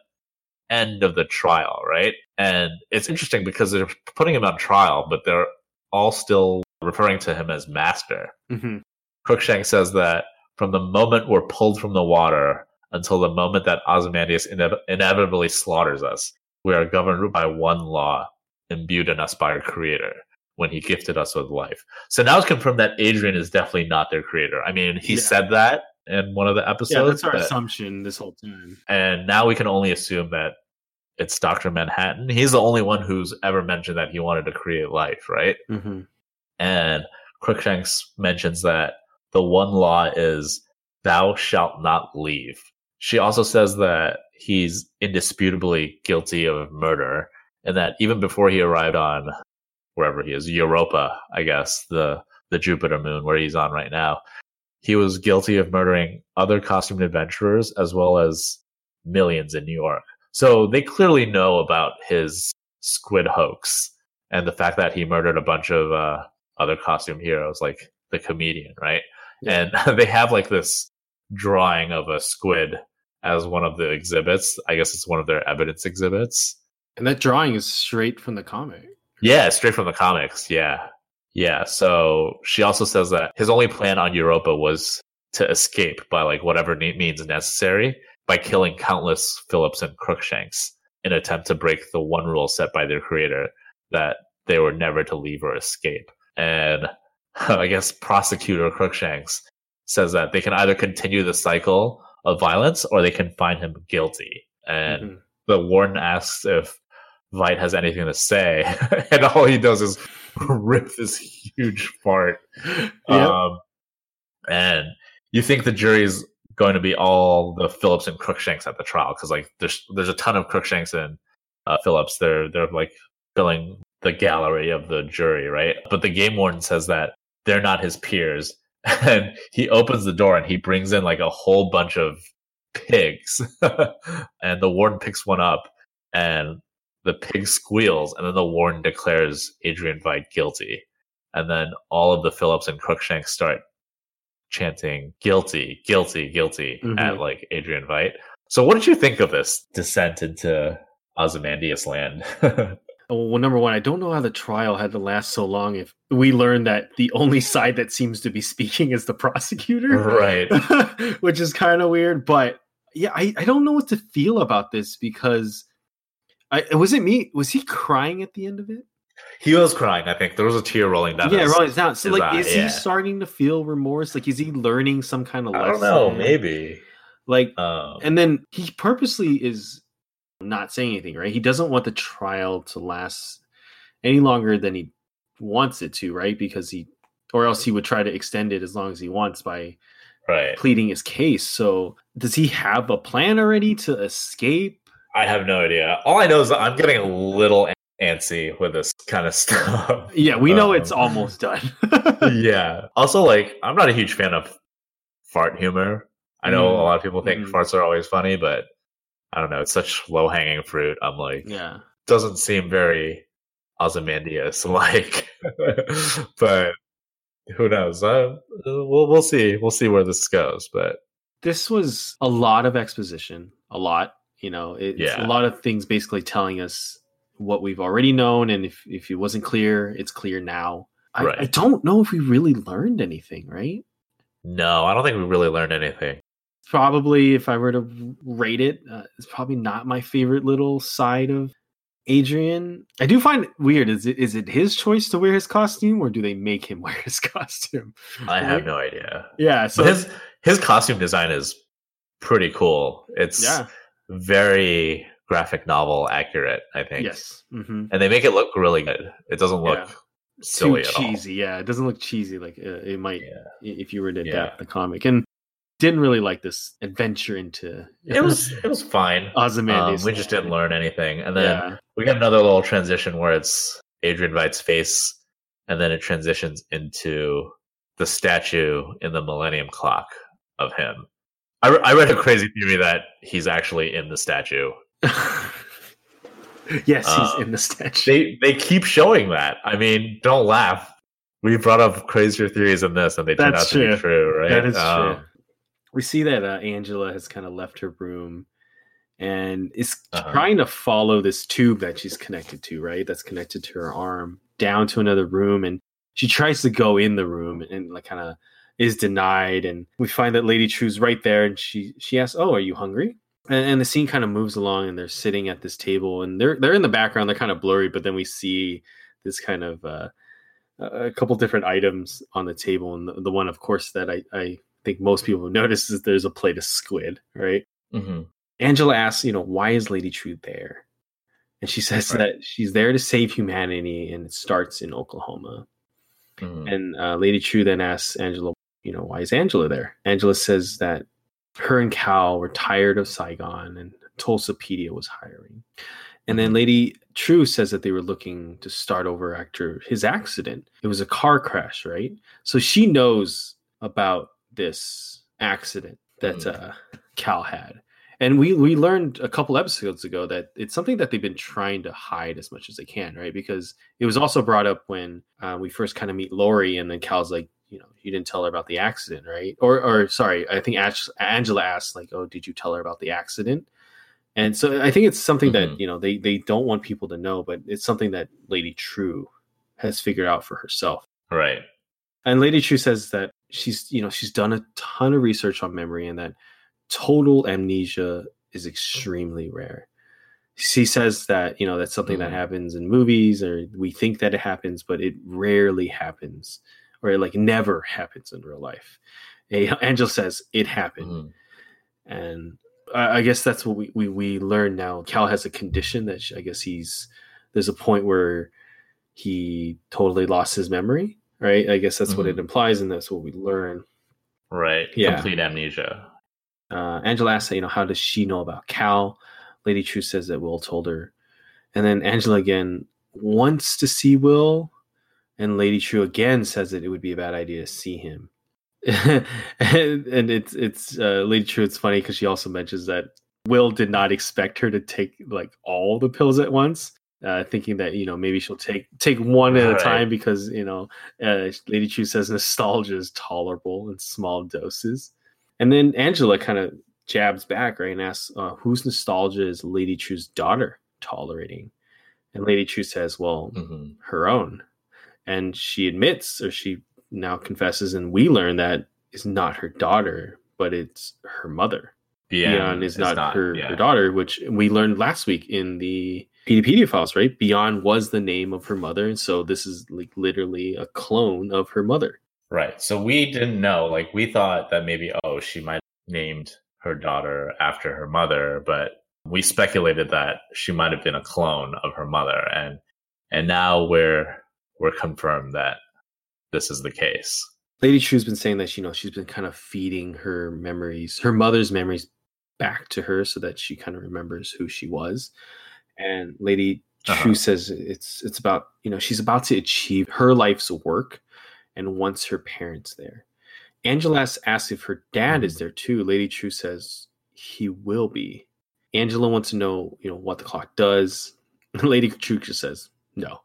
end of the trial, right? And it's interesting because they're putting him on trial, but they're all still referring to him as master. Mhm. Crookshanks says that from the moment we're pulled from the water until the moment that Ozymandias ine- inevitably slaughters us, we are governed by one law imbued in us by our creator when he gifted us with life. So now it's confirmed that Adrian is definitely not their creator. I mean, he Yeah. said that in one of the episodes. Yeah, that's our but- assumption this whole time. and now we can only assume that it's Dr. Manhattan. He's the only one who's ever mentioned that he wanted to create life, right? hmm And Crookshanks mentions that the one law is thou shalt not leave. She also says that he's indisputably guilty of murder and that even before he arrived on wherever he is, Europa, I guess, the the Jupiter moon where he's on right now, he was guilty of murdering other costumed adventurers as well as millions in New York. So they clearly know about his squid hoax and the fact that he murdered a bunch of uh, other costume heroes like the comedian, right? And *laughs* they have like this drawing of a squid as one of the exhibits. I guess it's one of their evidence exhibits. And that drawing is straight from the comic. Yeah, straight from the comics. Yeah. Yeah. So she also says that his only plan on Europa was to escape by like whatever means necessary by killing countless Phillips and Crookshanks in attempt to break the one rule set by their creator that they were never to leave or escape. And *laughs* I guess prosecutor Crookshanks says that they can either continue the cycle of violence or they can find him guilty. And Mhm. the warden asks if Veidt has anything to say, *laughs* and all he does is *laughs* rip this huge fart. Yep. Um, and you think the jury's going to be all the Phillips and Crookshanks at the trial because like there's there's a ton of Crookshanks and uh, Phillips. They're they're like filling the gallery of the jury, right? But the game warden says that they're not his peers, *laughs* and he opens the door and he brings in like a whole bunch of pigs, and the warden picks one up and the pig squeals, and then the warden declares Adrian Veidt guilty, and then all of the Phillips and Crookshanks start chanting "guilty, guilty, guilty" Mhm. at like Adrian Veidt. So, what did you think of this descent into Ozymandias land? *laughs* Well, number one, I don't know how the trial had to last so long. If we learned that the only side that seems to be speaking is the prosecutor, right. *laughs* which is kind of weird. But yeah, I, I don't know what to feel about this because I was it me? Was he crying at the end of it? He was crying. I think there was a tear rolling down. yeah, his, rolling down. So like, eye, is yeah. he starting to feel remorse? Like, is he learning some kind of I lesson? don't know. Maybe. Like, Um, and then he purposely is not saying anything, right? He doesn't want the trial to last any longer than he wants it to, right? Because he, or else he would try to extend it as long as he wants by right. pleading his case. So, does he have a plan already to escape? I have no idea. All I know is that I'm getting a little antsy with this kind of *laughs* stuff. Yeah, we know Um, it's almost done. *laughs* *laughs* yeah. Also, like, I'm not a huge fan of fart humor. I know Mm. a lot of people think Mhm. farts are always funny, but I don't know. It's such low hanging fruit. I'm like, yeah. doesn't seem very Ozymandias like. but who knows? Uh, we'll we'll see. We'll see where this goes. But This was a lot of exposition, a lot. You know, it's Yeah. a lot of things basically telling us what we've already known, and if if it wasn't clear, it's clear now. I, Right. I don't know if we really learned anything, right? no, I don't think we really learned anything. probably if I were to rate it, uh, it's probably not my favorite little side of Adrian. I do find it weird. Is it is it his choice to wear his costume, or do they make him *laughs* wear his costume? I have no idea. Yeah, so but his his costume design is pretty cool. It's yeah, very graphic novel accurate. I think. yes, hmm and they make it look really good. It doesn't look Yeah. silly too at all. cheesy. Yeah, it doesn't look cheesy like uh, it might Yeah. if you were to Yeah. adapt the comic. And didn't really like this adventure into It was it was fine. *laughs* Um, we just didn't learn anything, and then Yeah, we got another little transition where it's Adrian Veidt's face, and then it transitions into the statue in the Millennium Clock of him. I, re- I read a crazy theory that he's actually in the statue. *laughs* yes, Um, he's in the statue. They they keep showing that. I mean, don't laugh. We brought up crazier theories than this, and they turned out to be true, right? That is Um, true. We see that uh, Angela has kind of left her room and is Uh-huh. trying to follow this tube that she's connected to, right? That's connected to her arm down to another room. And she tries to go in the room and like kind of is denied. And we find that Lady Trieu's right there and she she asks, Oh, are you hungry? And, and the scene kind of moves along and they're sitting at this table and they're they're in the background, they're kind of blurry, but then we see this kind of uh a couple different items on the table and the, the one of course that I, I think most people have *laughs* noticed is there's a plate of squid right mhm. angela asks you know why is lady trieu there and she says Right. that she's there to save humanity and it starts in oklahoma Mhm. and uh, lady trieu then asks angela you know why is angela there angela says that her and cal were tired of saigon and tulsapedia was hiring and then Lady Trieu says that they were looking to start over after his accident. It was a car crash, right? So she knows about this accident that Mhm. uh, Cal had. And we we learned a couple episodes ago that it's something that they've been trying to hide as much as they can, right? Because it was also brought up when uh, we first kind of meet Laurie, and then Cal's like, you know, you didn't tell her about the accident, right? Or, or sorry, I think Angela asked, like, oh, did you tell her about the accident? And so I think it's something that Mhm. you know they they don't want people to know, but it's something that Lady Trieu has figured out for herself. Right. And Lady Trieu says that she's you know she's done a ton of research on memory and that total amnesia is extremely rare. She says that you know that's something that Mhm. happens in movies or we think that it happens, but it rarely happens or it like never happens in real life. *laughs* Angel says it happened Mhm. and I, I guess that's what we, we we learn now. Cal has a condition that sh- I guess he's there's a point where he totally lost his memory, right? I guess that's what it Mhm. implies, and that's what we learn. Right. Yeah. Complete amnesia. Uh, Angela asks, you know, how does she know about Cal? Lady Trieu says that Will told her, and then Angela again wants to see Will, and Lady Trieu again says that it would be a bad idea to see him. and, *laughs* and it's it's uh, Lady Trieu. It's funny because she also mentions that Will did not expect her to take like all the pills at once, uh, thinking that you know maybe she'll take take one at a Right. time because you know uh, Lady Trieu says nostalgia is tolerable in small doses, and then Angela kind of jabs back right and asks, uh, "Whose nostalgia is Lady Trieu's daughter tolerating?" And Lady Trieu says, "Well, Mhm. her own," and she admits, or she now confesses, and we learn that is not her daughter, but it's her mother. Bian Bian is not, her, yeah. her daughter, which we learned last week in the Peteypedia files, right? Bian was the name of her mother, and so this is like literally a clone of her mother. Right. So we didn't know. Like we thought that maybe oh she might have named her daughter after her mother, but we speculated that she might have been a clone of her mother, and and now we're we're confirmed that this is the case. Lady Trieu's been saying that you know she's been kind of feeding her memories, her mother's memories, back to her so that she kind of remembers who she was. And Lady Uh-huh. True says it's it's about you know she's about to achieve her life's work, and wants her parents there. Angela asks, if her dad is Mhm. there too. Lady Trieu says he will be. Angela wants to know you know what the clock does. *laughs* Lady Trieu just says no.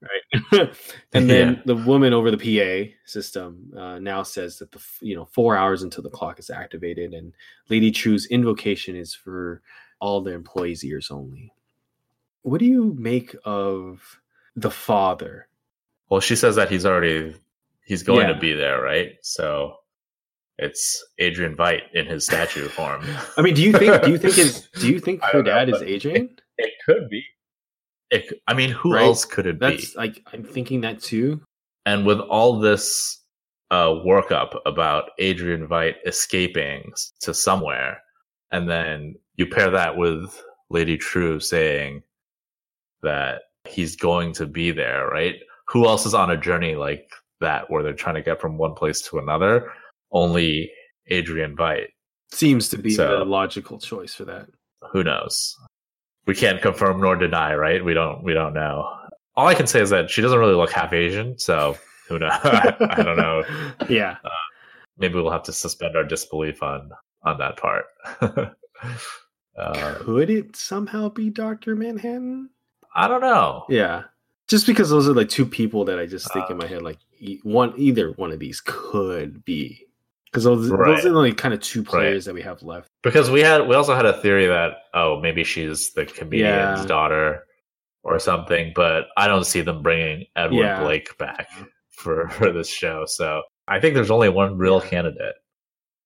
Right, *laughs* and then Yeah. the woman over the PA system uh, now says that the you know four hours until the clock is activated, and Lady Trieu's invocation is for all the employees' ears only. What do you make of the father? Well, she says that he's already he's going Yeah. to be there, right? So it's Adrian Veidt in his statue form. *laughs* I mean, do you think? Do you think is? Do you think *laughs* her don't know, dad is Adrian? It, it could be. It, I mean, who Right. else could it That's be? like I'm thinking that too. And with all this uh, workup about Adrian Veidt escaping to somewhere, and then you pair that with Lady Trieu saying that he's going to be there, right? Who else is on a journey like that where they're trying to get from one place to another? Only Adrian Veidt. Seems to be So- the logical choice for that. Who knows? We can't confirm nor deny, right? We don't. We don't know. All I can say is that she doesn't really look half Asian, so who knows? *laughs* I don't know. *laughs* Yeah, maybe we'll have to suspend our disbelief on on that part. *laughs* uh, could it somehow be Doctor Manhattan? I don't know. Yeah, just because those are like two people that I just think in Uh, my head, like e- one either one of these could be because those Right. those are the only kind of two players that we have left. Because we had we also had a theory that oh maybe she's the comedian's Yeah. daughter or something, but I don't see them bringing Edward Yeah. Blake back for *laughs* for this show. So I think there's only one real candidate.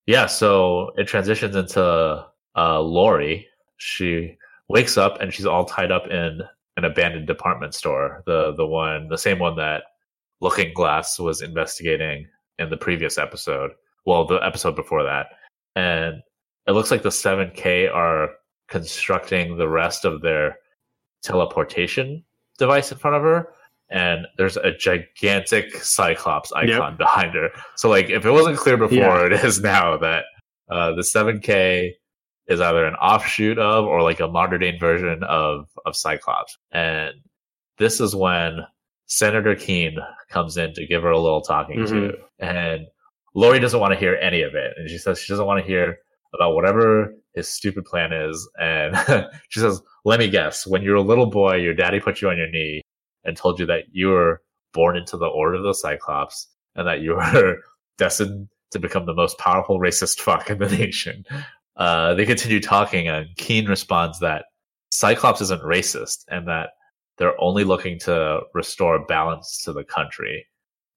Yeah, so it transitions into uh, Laurie. She wakes up and she's all tied up in an abandoned department store. The the one the same one that Looking Glass was investigating in the previous episode. Well, the episode before that. And it looks like the 7K are constructing the rest of their teleportation device in front of her. And there's a gigantic Cyclops icon behind her. So, like, if it wasn't clear before, Yeah. *laughs* it is now that uh, the 7K is either an offshoot of or like a modern day version of, of Cyclops. And this is when Senator Keene comes in to give her a little talking to. And Laurie doesn't want to hear any of it. And she says she doesn't want to hear about whatever his stupid plan is. And *laughs* she says, let me guess, when you were a little boy, your daddy put you on your knee and told you that you were born into the Order of the Cyclops and that you *laughs* were destined to become the most powerful racist fuck in the *laughs* nation. Uh, they continue talking, and Keene responds that Cyclops isn't racist and that they're only looking to restore balance to the country.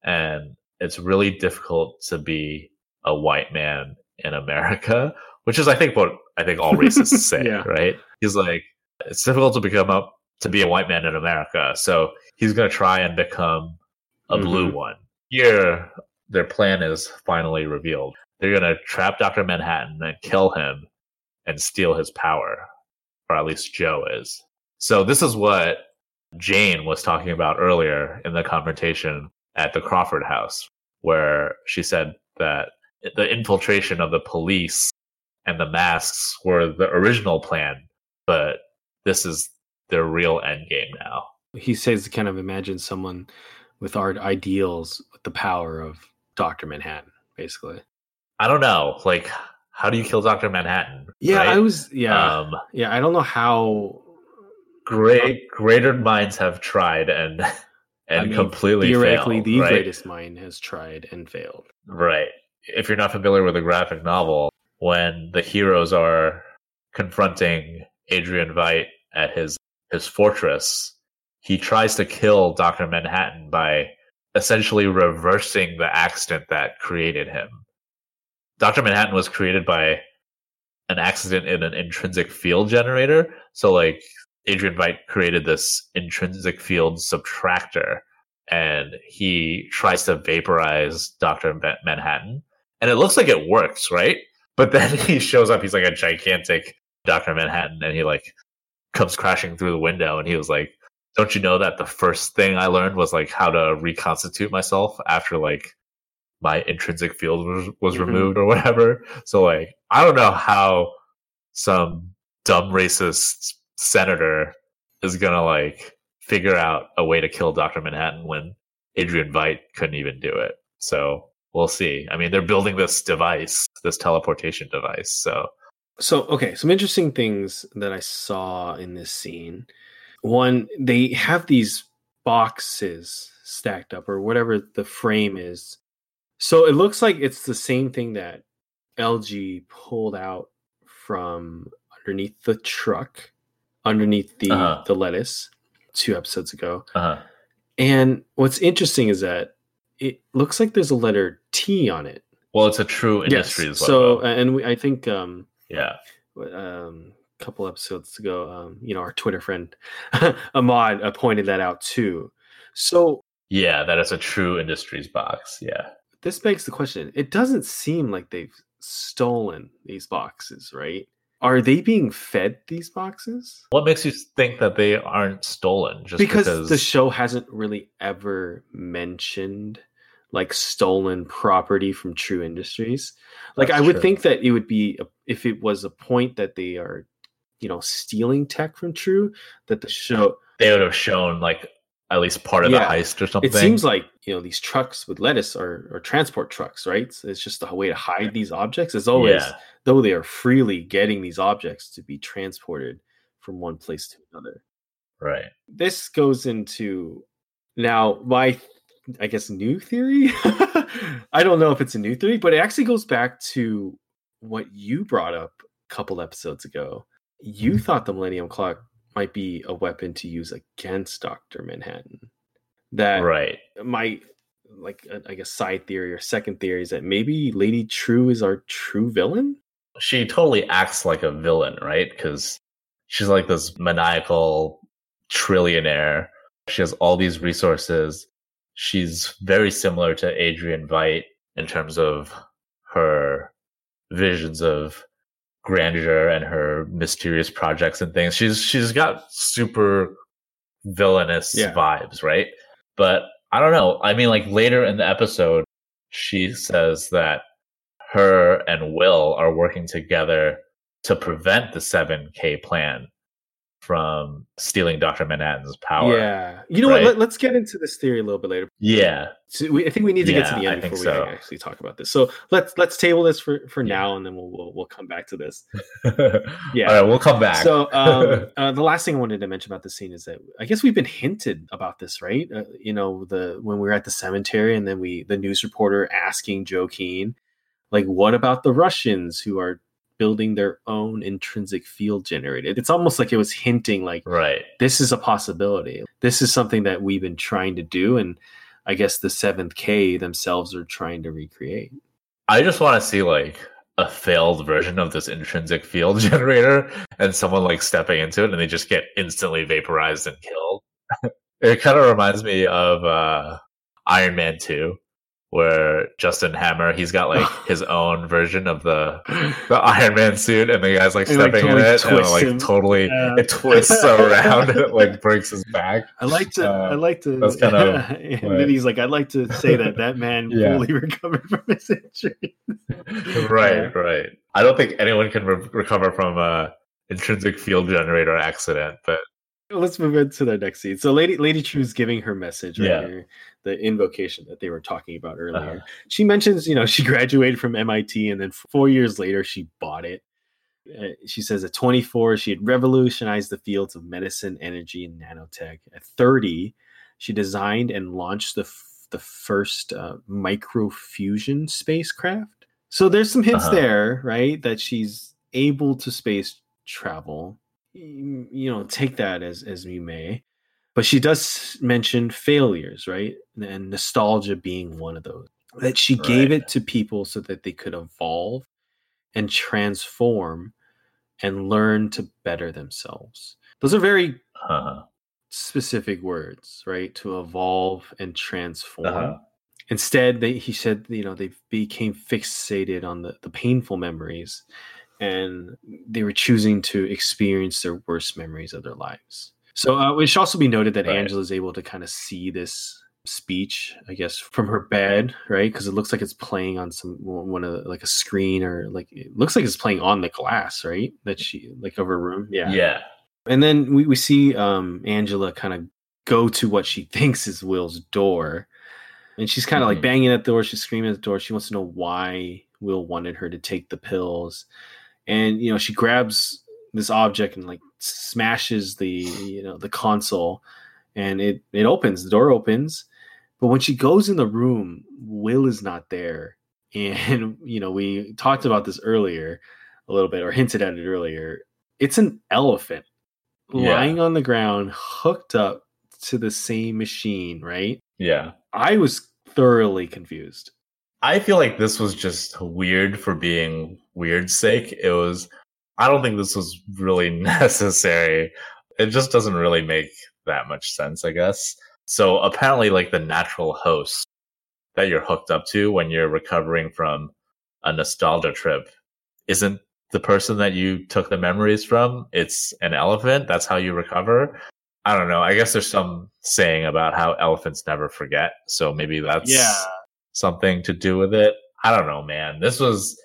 And it's really difficult to be a white man in America, which is, I think, what I think all racists *laughs* say, Yeah. right? He's like, it's difficult to become up to be a white man in America. So he's going to try and become a blue Mhm. one. Here, their plan is finally revealed. They're going to trap Dr. Manhattan and kill him and steal his power, or at least Joe is. So this is what Jane was talking about earlier in the confrontation at the Crawford house, where she said that the infiltration of the police and the masks were the original plan, but this is their real end game now. He says to kind of imagine someone with our ideals with the power of Doctor Manhattan, basically. I don't know, like how do you kill Doctor Manhattan? Yeah, right? I was. Yeah, Um, yeah. I don't know how. great, greater minds have tried and *laughs* and I mean, completely theoretically, failed, the right? greatest mind has tried and failed. Right. If you're not familiar with the graphic novel, when the heroes are confronting Adrian Veidt at his his fortress, he tries to kill Dr. Manhattan by essentially reversing the accident that created him. Dr. Manhattan was created by an accident in an intrinsic field generator. So like Adrian Veidt created this intrinsic field subtractor and he tries to vaporize Dr. Manhattan. And it looks like it works, right? But then *laughs* he shows up, he's like a gigantic Dr. Manhattan, and he like comes crashing through the window and he was like, Don't you know that the first thing I learned was like how to reconstitute myself after like my intrinsic field was, was Mhm. removed or whatever? So like I don't know how some dumb racist senator is gonna like figure out a way to kill Dr. Manhattan when Adrian Veidt couldn't even do it. So we'll see. I mean, they're building this device, this teleportation device. So So, okay, some interesting things that I saw in this scene. One, they have these boxes stacked up, or whatever the frame is. So it looks like it's the same thing that LG pulled out from underneath the truck, underneath the Uh-huh. the lettuce, two episodes ago. uh, And what's interesting is that it looks like there's a letter T on it. Well, it's a Trieu industry yes. So, and we, I think, um, yeah, um, a couple episodes ago, um, you know, our Twitter friend *laughs* Ahmad uh, pointed that out too. So, yeah, that is a Trieu industries box. Yeah. This begs the question. It doesn't seem like they've stolen these boxes, right? Are they being fed these boxes? What makes you think that they aren't stolen? Just because, because... the show hasn't really ever mentioned like stolen property from Trieu Industries. Like That's I would true. think that it would be a, if it was a point that they are, you know, stealing tech from Trieu, that the show they would have shown like at least part of yeah. the heist or something. It seems like you know these trucks with lettuce are, are transport trucks, right? So it's just a way to hide these objects. As always, yeah. though they are freely getting these objects to be transported from one place to another. Right. This goes into now my I guess new theory. *laughs* I don't know if it's a new theory, but it actually goes back to what you brought up a couple episodes ago. You mm-hmm. thought the Millennium Clock might be a weapon to use against Doctor Manhattan. That right. My like uh, I guess side theory or second theory is that maybe Lady Trieu is our true villain. She totally acts like a villain, right? Because she's like this maniacal trillionaire. She has all these resources she's very similar to Adrian Veidt in terms of her visions of grandeur and her mysterious projects and things. She's she's got super villainous yeah. vibes, right? But I don't know. I mean, like later in the episode, she says that her and Will are working together to prevent the 7K plan from stealing Doctor Manhattan's power. Yeah, you know right? what? Let, us get into this theory a little bit later. Yeah, so we, I think we need to yeah, get to the end before we so. actually talk about this. So let's let's table this for for yeah. now, and then we'll, we'll we'll come back to this. *laughs* yeah, all right, we'll come back. So um, *laughs* uh, the last thing I wanted to mention about the scene is that I guess we've been hinted about this, right? Uh, you know, the when we were at the cemetery, and then we the news reporter asking Joe Keene, like, what about the Russians who are building their own intrinsic field generator. It's almost like it was hinting like right. this is a possibility. This is something that we've been trying to do and I guess the 7th K themselves are trying to recreate. I just want to see like a failed version of this intrinsic field *laughs* generator and someone like stepping into it and they just get instantly vaporized and killed. *laughs* it kind of reminds me of uh Iron Man 2 where Justin Hammer he's got like *laughs* his own version of the the Iron Man suit, and the guy's like stepping like, totally in it, and like him. totally yeah. it twists *laughs* around and it like breaks his back. I like to, uh, I like to. That's *laughs* kind of. and then he's like, I'd like to say that that man yeah. fully recovered from his injury. right, right. I don't think anyone can re- recover from a intrinsic field generator accident, but let's move into the next scene. So Lady Lady Trieu's giving her message right yeah. here, the invocation that they were talking about earlier. Uh-huh. She mentions, you know, she *laughs* graduated from MIT and then four years later she bought it. Uh, she says at 24 she had revolutionized the fields of medicine, energy, and nanotech. At 30, she designed and launched the f- the first uh, microfusion spacecraft. So there's some hints uh-huh. there, right, that she's able to space travel you know take that as as we may but she does mention failures right and nostalgia being one of those that she right. gave it to people so that they could evolve and transform and learn to better themselves those are very uh-huh. specific words right to evolve and transform uh-huh. instead they, he said you know they became fixated on the, the painful memories and they were choosing to experience their worst memories of their lives. So uh, it should also be noted that right. Angela is able to kind of see this speech, I guess, from her bed, right? Because it looks like it's playing on some one of the, like a screen or like it looks like it's playing on the glass, right? That she like of her room, yeah, yeah. And then we we see um Angela kind of go to what she *laughs* thinks is Will's door, and she's kind of mm-hmm. like banging at the door. She's screaming at the door. She wants to know why Will wanted her to take the pills and you know she grabs this object and like smashes the you know the console and it it opens the door opens. But when she goes in the room will is not there. *laughs* And you know we talked about this earlier a little bit or hinted at it earlier. It's an elephant yeah. lying on the ground hooked up to the same machine right? Yeah. I was thoroughly confused I feel like this was just weird for being weird's sake. It was. I don't think this was really *laughs* necessary. It just doesn't really make that much sense, I guess. So apparently, like the natural host that you're hooked up to when you're recovering from a nostalgia trip isn't the person that you took the memories from. It's an elephant. That's how you recover. I don't know. I guess there's some saying about how elephants never forget. So maybe that's Yeah. Something to do with it. I don't know, man. This was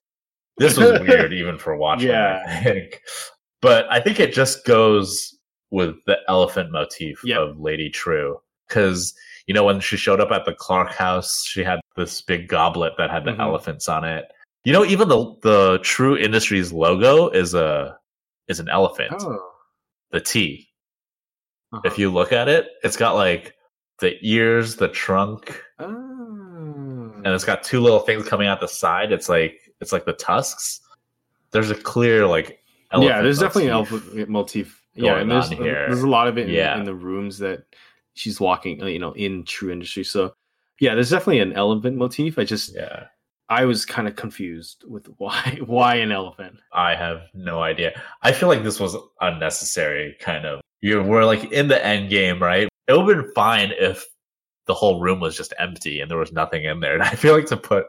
this was *laughs* weird even for watching, Yeah. I think. But I think it just goes with the elephant motif Yep. of Lady Trieu. Cause, you know, when she showed up at the Clark house, she had this big goblet that had the Mhm. elephants on it. You know, even the the Trieu Industries logo is a is an elephant. Oh. The T. Uh-huh. If you look at it, it's got like the ears, the trunk, Oh. And it's got two little things coming out the side. It's like it's like the tusks. There's a clear like yeah, there's definitely an elephant motif. Yeah, and there's on here. there's a lot of it in, Yeah. in the rooms that she's walking, uh, you know, in Trieu Industry. So yeah, there's definitely an elephant motif. I just Yeah, I was kind of confused with *laughs* why why an elephant. I have no idea. I feel like this was unnecessary. Kind of. You we're like in the end game, right? It would have been fine if the whole room was just empty and there was nothing in there. *laughs* And I feel like to put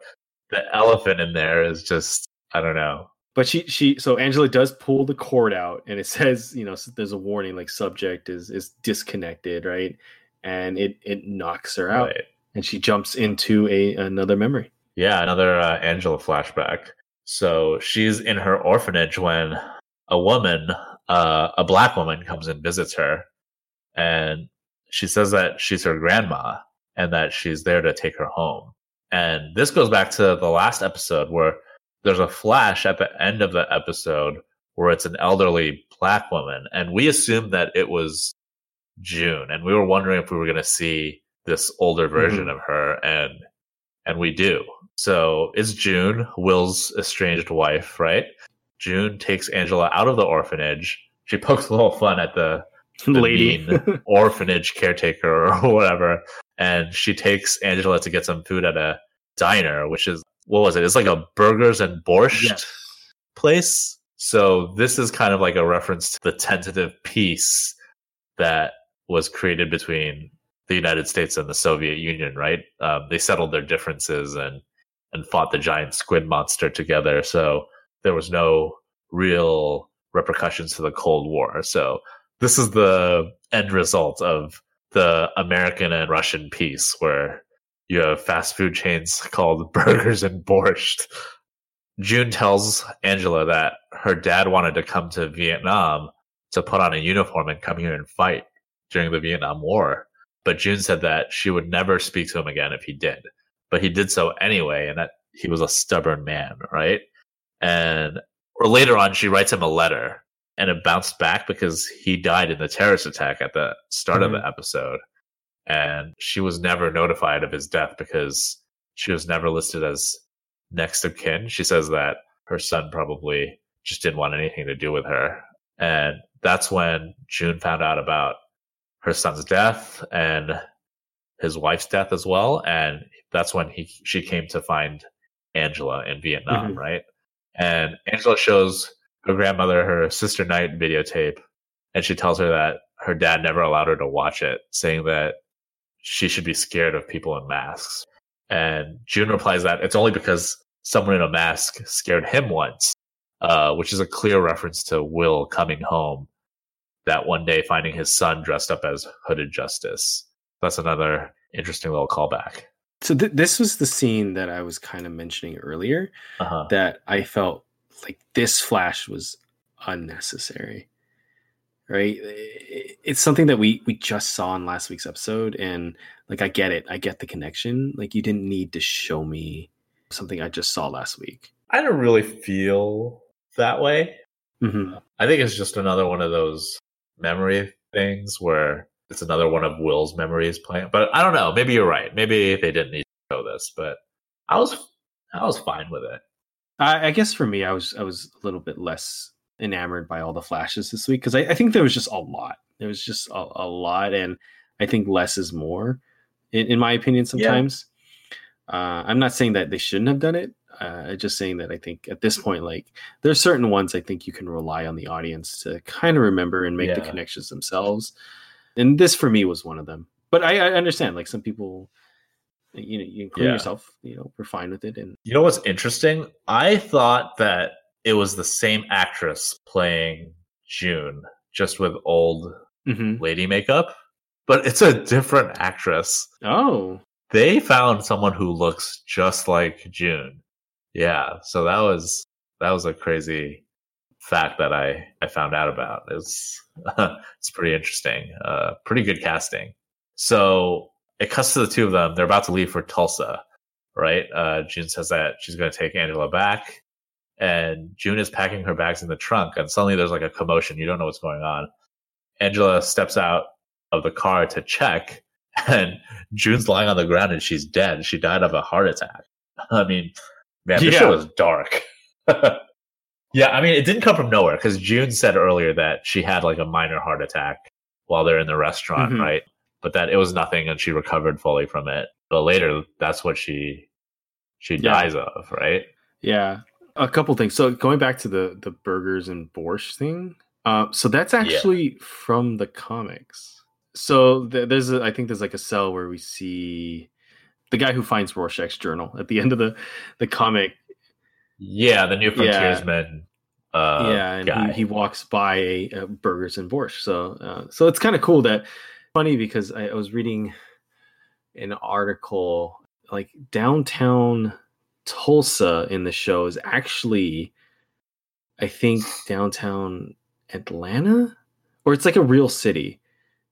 the elephant in there is just I don't know. But she she so Angela does pull the cord out, and it *laughs* says you know there's a warning like subject is is disconnected, right? And it it knocks her out, Right. and she jumps into a another memory. Yeah, another uh, Angela flashback. So she's in her orphanage when a woman, uh, a black woman, comes and visits her, and she says that she's her grandma and that she's there to take her home. And this goes back to the last episode where there's a flash at the end of the episode where it's an elderly black woman, and we assumed that it was June, and we were wondering if we were going to see this older version Mhm. of her, and and we do. So it's June, Will's estranged wife, right? June takes Angela out of the orphanage. She pokes a little fun at the Lady, mean *laughs* orphanage caretaker or *laughs* whatever, and she takes Angela to get some food at a diner, which is what was it? It's like a burgers and borscht yes, place. So this is kind of like a reference to the tentative peace that was created between the United States and the Soviet Union, right? Um, they settled their differences and and fought the giant squid monster together. So there was no real repercussions to the Cold War. So this is the end result of the American and Russian peace, where you have fast food chains *laughs* called *laughs* Burgers and Borscht. June tells Angela that her dad wanted to come to Vietnam to put on a uniform and come here and fight during the Vietnam War. But June said that she would never speak to him again if he did. But he did so anyway, and that he was a stubborn man, right? And or later on, she writes him a letter, and it bounced back because he died in the terrorist attack at the start of the episode, and she was never notified of his death because she was never listed as next of kin. She says that her son probably just didn't want anything to do with her. And that's when June found out about her son's death and his wife's death as well. And that's when he she came to find Angela in Vietnam, Mhm. right? And Angela shows her grandmother her sister night videotape and she tells her that her dad never allowed her to watch it, saying that she should be scared of people in masks. And June replies that it's only because someone in a mask scared him once, uh, which is a clear reference to Will coming home that one day finding his son dressed up as Hooded Justice. That's another interesting little callback. So th- this was the scene that I was kind of mentioning earlier Uh-huh. that I felt like this flash was unnecessary. Right? It's something that we we just saw in last week's episode and like I get it. I get the connection. Like you didn't need to show me something I just saw last week. I don't really feel that way. hmm I think it's just another one of those memory things where it's another one of Will's memories playing. But I don't know. Maybe you're right. Maybe they didn't need to show this, but I was I was fine with it. I, I guess for me, I was I was a little bit less enamored by all the flashes this week because I, I think there was just a lot. There was just a, a lot, and I think less is more, in, in my opinion. Sometimes, Uh, I'm not saying that they shouldn't have done it. Uh, I'm just saying that I think at this point, like there's certain ones I think you can rely on the audience to kind of remember and make yeah. the connections themselves. And this for me was one of them. But I, I understand, like some people, you know, you include yeah. yourself, you know, we're fine with it. And you know what's interesting? I thought that it was the same actress playing June, just with old mm-hmm. lady makeup, but it's a different actress. Oh, they found someone who looks just like June. Yeah, so that was that was a crazy fact that I I found out about. It's *laughs* it's pretty interesting. Uh, pretty good casting. So it cuts to the two of them. They're about to leave for Tulsa, right? Uh, June says that she's going to take Angela back, and June is packing her bags in the trunk. And suddenly there's like a commotion. You don't know what's going on. Angela steps out of the car to check, *laughs* and June's lying on the ground and she's dead. She died of a heart attack. *laughs* I mean, man, this yeah. show was dark. *laughs* yeah, I mean, it didn't come from nowhere because June said earlier that she had like a minor heart attack while they're in the restaurant, mm-hmm. right? But that it was nothing and she recovered fully from it. But later, that's what she she yeah. dies of, right? Yeah, a couple things. So going back to the the burgers and borscht thing, uh, so that's actually yeah. from the comics so th- there's a, I think there's like a cell where we see the guy who finds Rorschach's journal at the *laughs* end of the the comic. Yeah, the new frontiersman. Yeah, uh, yeah and he, he, walks by a, a, burgers and borscht. So uh, so it's kind of cool that funny because I, I was reading an article like downtown Tulsa in the show is actually I think downtown Atlanta? Or it's like a real city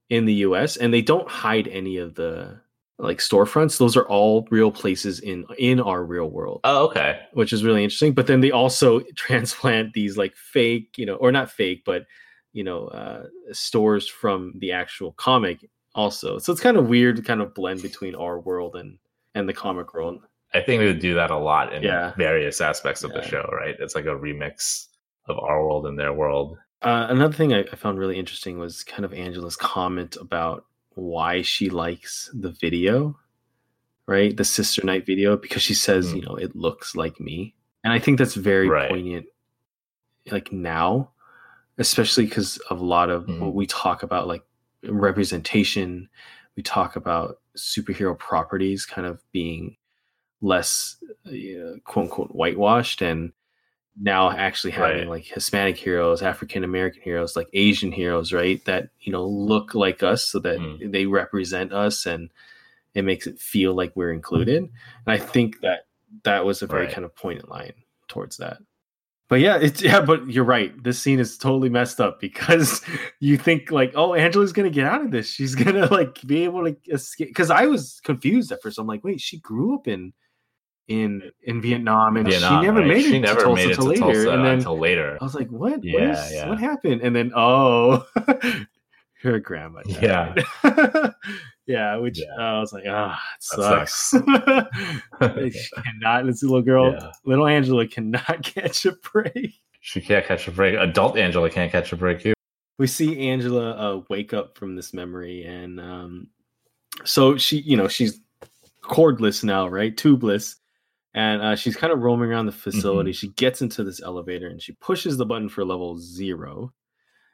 in the US and they don't hide any of the like storefronts. Those are all real places in in our real world. Oh okay. Which is really interesting but then they also *laughs* transplant these like fake you know or not fake but you know uh stores from the actual comic also so it's kind of weird to kind of blend between our world and and the comic world i think we would do that a lot in yeah. various aspects of yeah. the show right it's like a remix of our world and their world uh, another thing I, I, found really interesting was kind of Angela's comment about why she likes the video, right? The Sister Night video, because she says, mm. you know, it looks like me. And I think that's very right. poignant, like now, especially because of a lot of mm. what we talk about, like representation. We talk about superhero properties kind of being less, uh, quote unquote, whitewashed. And now actually having right. like Hispanic heroes, African American heroes, like Asian heroes, right? That you know look like us, so that mm. they represent us, and it makes it feel like we're included. And I think that that was a very right. kind of pointed line towards that. But yeah, it's *laughs* yeah, but you're right. This scene is totally messed up because *laughs* you think like, oh, Angela's gonna get out of this. She's *laughs* gonna like be able to escape. Because I was confused at first. I'm like, wait, she grew up in in in Vietnam, and Vietnam, she never right? made it. She never Tulsa made it to later, Tulsa and then until later. I was like, "What? Yeah, what, is, yeah. what happened?" And then, oh, her grandma. Died. Yeah, yeah. Which yeah. Uh, I was like, ah, oh, it sucks. sucks. *laughs* she *laughs* cannot. This little girl, yeah. little Angela, cannot *laughs* catch a break. She can't catch a break. Adult Angela can't catch a break here. We see Angela uh, wake up from this memory, and um, so she, you know, she's cordless now, right? Tubeless and uh, she's kind of roaming around the facility. Mm-hmm. She gets into this elevator and she pushes the button for level zero.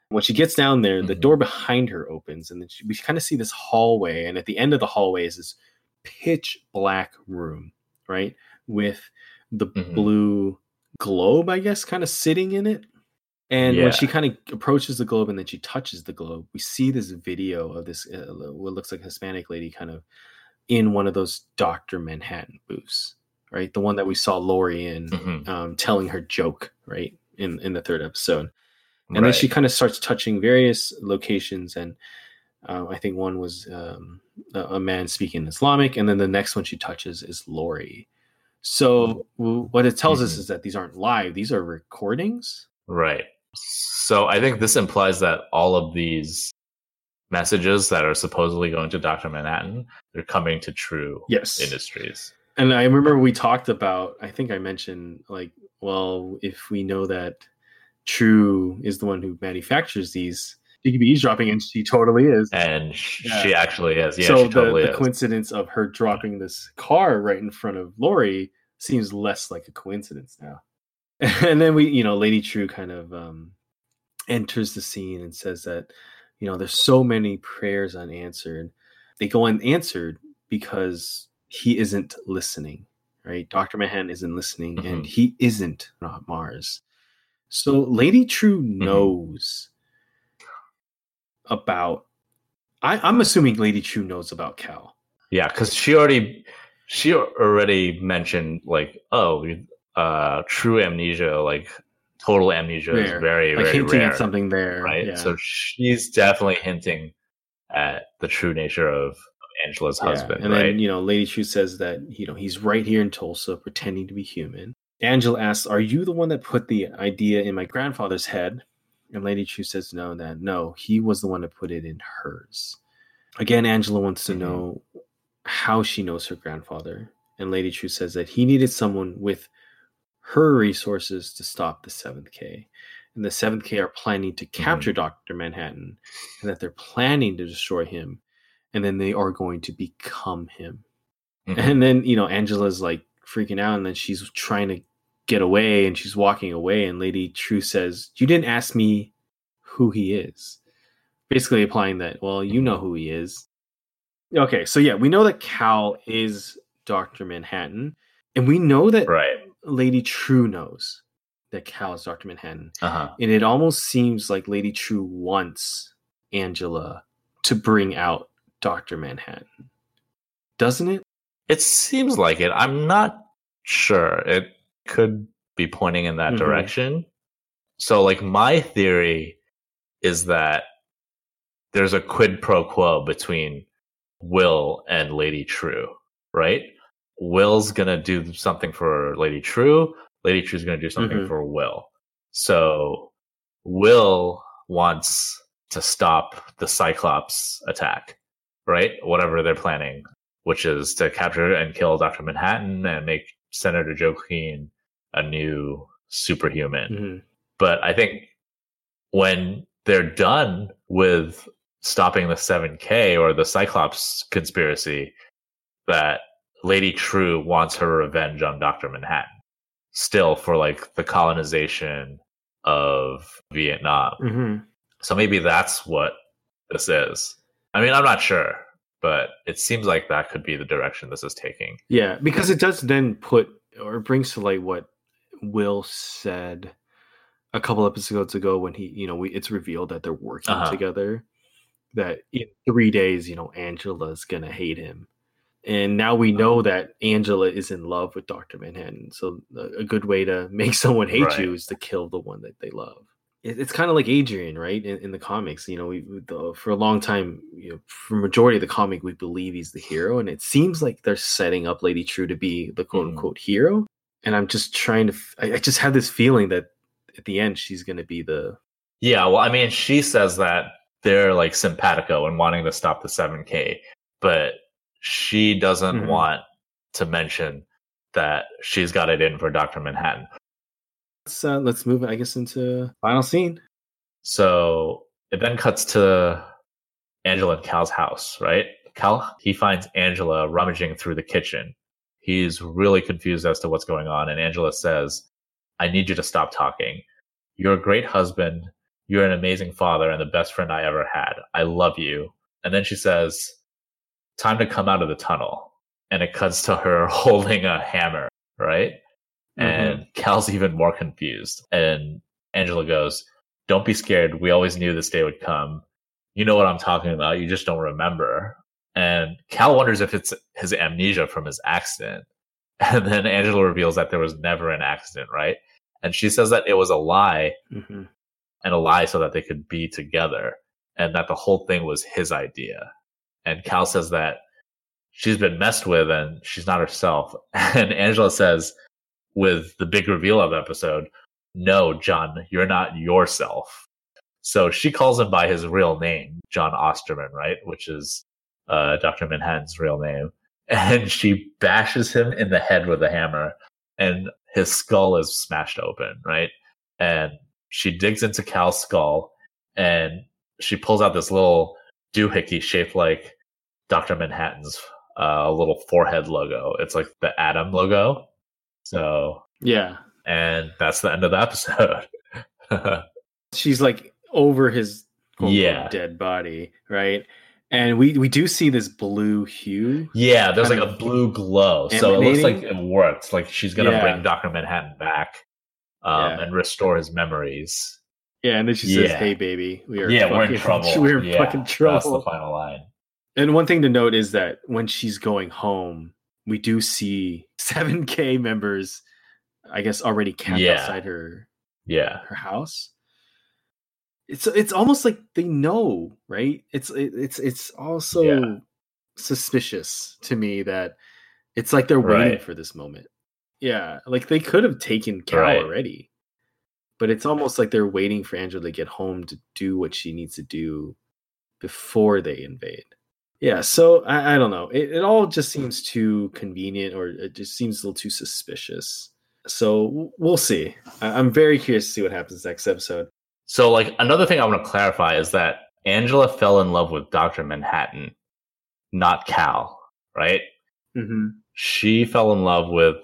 When she gets down there, mm-hmm. the door behind her opens, and then she, we kind of see this hallway. And at the end of the hallway is this pitch black room, right, with the mm-hmm. blue globe, I guess, kind of sitting in it. And yeah. when she kind of approaches the globe and then she touches the globe, we see this video of this uh, what looks like a Hispanic lady kind of in one of those Doctor Manhattan booths right? The one that we saw Laurie in mm-hmm. um, telling her joke, right? In in the third episode, and right. then she kind of starts touching various locations, and uh, I think one was um, a, a, man speaking Islamic, and then the next one she touches is Laurie. So w- what it tells mm-hmm. us is that these aren't live; these are recordings. Right. So I think this implies that all of these messages that are supposedly going to Dr. Manhattan, they're coming to Trieu yes. Industries and I remember we talked about. I think I mentioned like, well, if we know that Trieu is the one who manufactures these, she could be eavesdropping, and she totally is. And yeah. she actually is. Yeah, so she totally the, the is. coincidence of her dropping this car right in front of Laurie seems less like a coincidence now. *laughs* And then we, you know, Lady Trieu kind of um, enters the scene and says that, you know, there's so many prayers unanswered. They go unanswered because he isn't listening, right? Dr. Mahan isn't listening mm-hmm. and he isn't not Mars. So Lady Trieu mm-hmm. knows mm-hmm. about I, I'm assuming Lady Trieu knows about Cal. Yeah, because she already she already mentioned like, oh, uh true amnesia, like total amnesia rare. is very, like very hinting rare, at something there. Right. Yeah. So she's definitely hinting at the true nature of Angela's yeah. husband. And right? then, you know, Lady Trieu says that, you know, he's right here in Tulsa pretending to be human. Angela asks, Are you the one that put the idea in my grandfather's head? And Lady Trieu says, No, that no, he was the one that put it in hers. Again, Angela wants to mm-hmm. know how she knows her grandfather. And Lady Trieu says that he needed someone with her resources to stop the 7th K. And the 7th K are planning to capture mm-hmm. Dr. Manhattan and that they're planning to destroy him and then they are going to become him. Mm-hmm. And then, you know, Angela's like freaking out and then she's trying to get away and she's walking away and Lady Trieu says, "You didn't ask me who he is." Basically implying that, well, you know who he is. Okay, so yeah, we know that Cal is Dr. Manhattan and we know that right. Lady Trieu knows that Cal is Dr. Manhattan. Uh-huh. And it almost seems like Lady Trieu wants Angela to bring out Dr. Manhattan. Doesn't it? It seems like it. I'm not sure. It could be pointing in that mm-hmm. direction. So, like, my theory is that there's a quid pro quo between Will and Lady Trieu, right? Will's gonna do something for Lady Trieu. Lady Trieu's gonna do something mm-hmm. for Will. So Will wants to stop the Cyclops attack right? Whatever they're planning, which is to capture and kill Dr. Manhattan and make Senator Joe Keene a new superhuman. Mm-hmm. But I think when they're done with stopping the 7K or the Cyclops conspiracy, that Lady Trieu wants her revenge on Dr. Manhattan. Still for like the colonization of Vietnam. Mm-hmm. So maybe that's what this is. I mean, I'm not sure, but it seems like that could be the direction this is taking. Yeah, because it does then put or brings to light what Will said a couple episodes ago when he, you know, we, it's revealed that they're working uh-huh. together. That in three days, you know, Angela's gonna hate him, and now we know uh-huh. that Angela is in love with Doctor Manhattan. So a good way to *laughs* make someone hate right. you is to kill the one that they love it's kind of like Adrian, right? In, in the comics, you know, we, the, for a long time, you know, for majority of the comic, we believe he's the hero, and it seems like they're setting up Lady Trieu to be the quote unquote mm. hero. And I'm just trying to, I, I just have this feeling that at the end she's going to be the. Yeah, well, I mean, she says that they're like simpatico and wanting to stop the 7K, but she doesn't mm-hmm. want to mention that she's got it in for Doctor Manhattan let's uh, let's move, I guess, into final scene. So it then cuts to Angela and Cal's house, right? Cal he finds Angela rummaging through the kitchen. He's really confused as to what's going on, and Angela says, "I need you to stop talking. You're a great husband. You're an amazing father and the best friend I ever had. I love you." And then she says, "Time to come out of the tunnel." And it cuts to her *laughs* holding a hammer, right? Mm-hmm. And Cal's even more confused. And Angela goes, Don't be scared. We always knew this day would come. You know what I'm talking about. You just don't remember. And Cal wonders if it's his amnesia from his accident. *laughs* And then Angela reveals that there was never an accident, right? And she says that it was a lie mm-hmm. and a lie so that they could be together and that the whole thing was his idea. And Cal says that she's been messed with and she's not herself. *laughs* And Angela says, with the big reveal of episode, no, John, you're not yourself. So she calls him by his real name, John Osterman, right? Which is uh, Dr. Manhattan's real name. *laughs* And she bashes him in the head with a hammer, and his skull is smashed open, right? And she digs into Cal's skull, and she pulls out this little doohickey shaped like Dr. Manhattan's uh, little forehead logo. It's like the Atom logo. So yeah, and that's the end of the episode. *laughs* She's like over his yeah dead body, right? And we we do see this blue hue. Yeah, there's like a blue glow, so it looks like it works. Like she's gonna yeah. bring Doctor Manhattan back um, yeah. and restore his memories. Yeah, and then she says, yeah. "Hey, baby, we are yeah, fucking, we're in trouble. *laughs* We're yeah, fucking trouble." That's the final line. And one thing to note is that when she's going home, we do see *laughs* 7K members, I guess, already camped yeah. outside her, yeah, her house. It's it's almost like they know, right? It's it, it's it's also yeah. suspicious to me that it's like they're waiting right. for this moment. Yeah, like they could have taken Cal right. already, but it's almost like they're waiting for Angela to get home to do what she needs to do before they invade. Yeah, so I, I don't know. It, it, all just seems too convenient, or it just seems a little too suspicious. So we'll see. I, am very curious to see what happens next episode. So, like another thing I want to clarify is that Angela fell in love with Doctor Manhattan, not Cal. Right? Mm-hmm. She fell in love with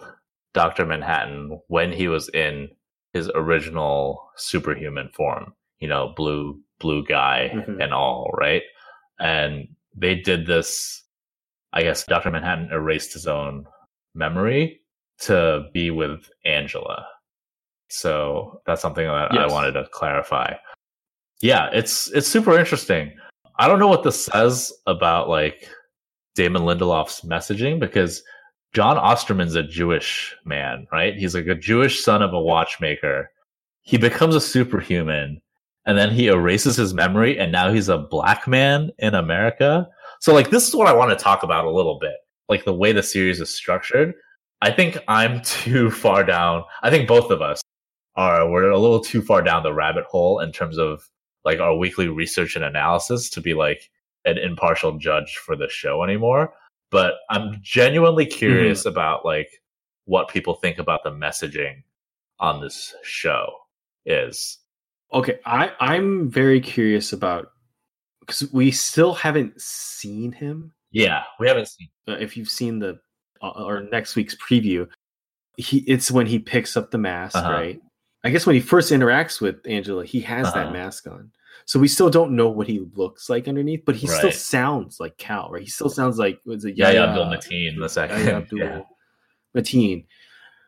Doctor Manhattan when he was in his original superhuman form. You know, blue blue guy mm-hmm. and all, right? And they did this. I guess Dr. Manhattan erased his own memory to be with Angela. So that's something that yes. I wanted to clarify. Yeah, it's it's super interesting. I don't know what this says about like Damon Lindelof's messaging because John Osterman's a Jewish man, right? He's like a Jewish son of a watchmaker. He becomes a superhuman and then he erases his memory and now he's a black man in America. So like this is what I want to talk about a little bit. Like the way the series is structured. I think I'm *laughs* too far down. I think both of us are we're a little too far down the rabbit hole in terms of like our weekly research and analysis to be like an impartial judge for the show anymore. But I'm genuinely curious mm-hmm. about like what people think about the messaging on this show is Okay, I I'm very curious about because we still haven't seen him. Yeah, we haven't seen. Uh, if you've seen the uh, or next week's preview, he it's when he picks up the mask, uh-huh. right? I guess when he first interacts with Angela, he has uh-huh. that mask on. So we still don't know what he looks like underneath, but he right. still sounds like Cal, right? He still sounds like was it Yahya Abdul Mateen the second *laughs* Abdul yeah. Mateen.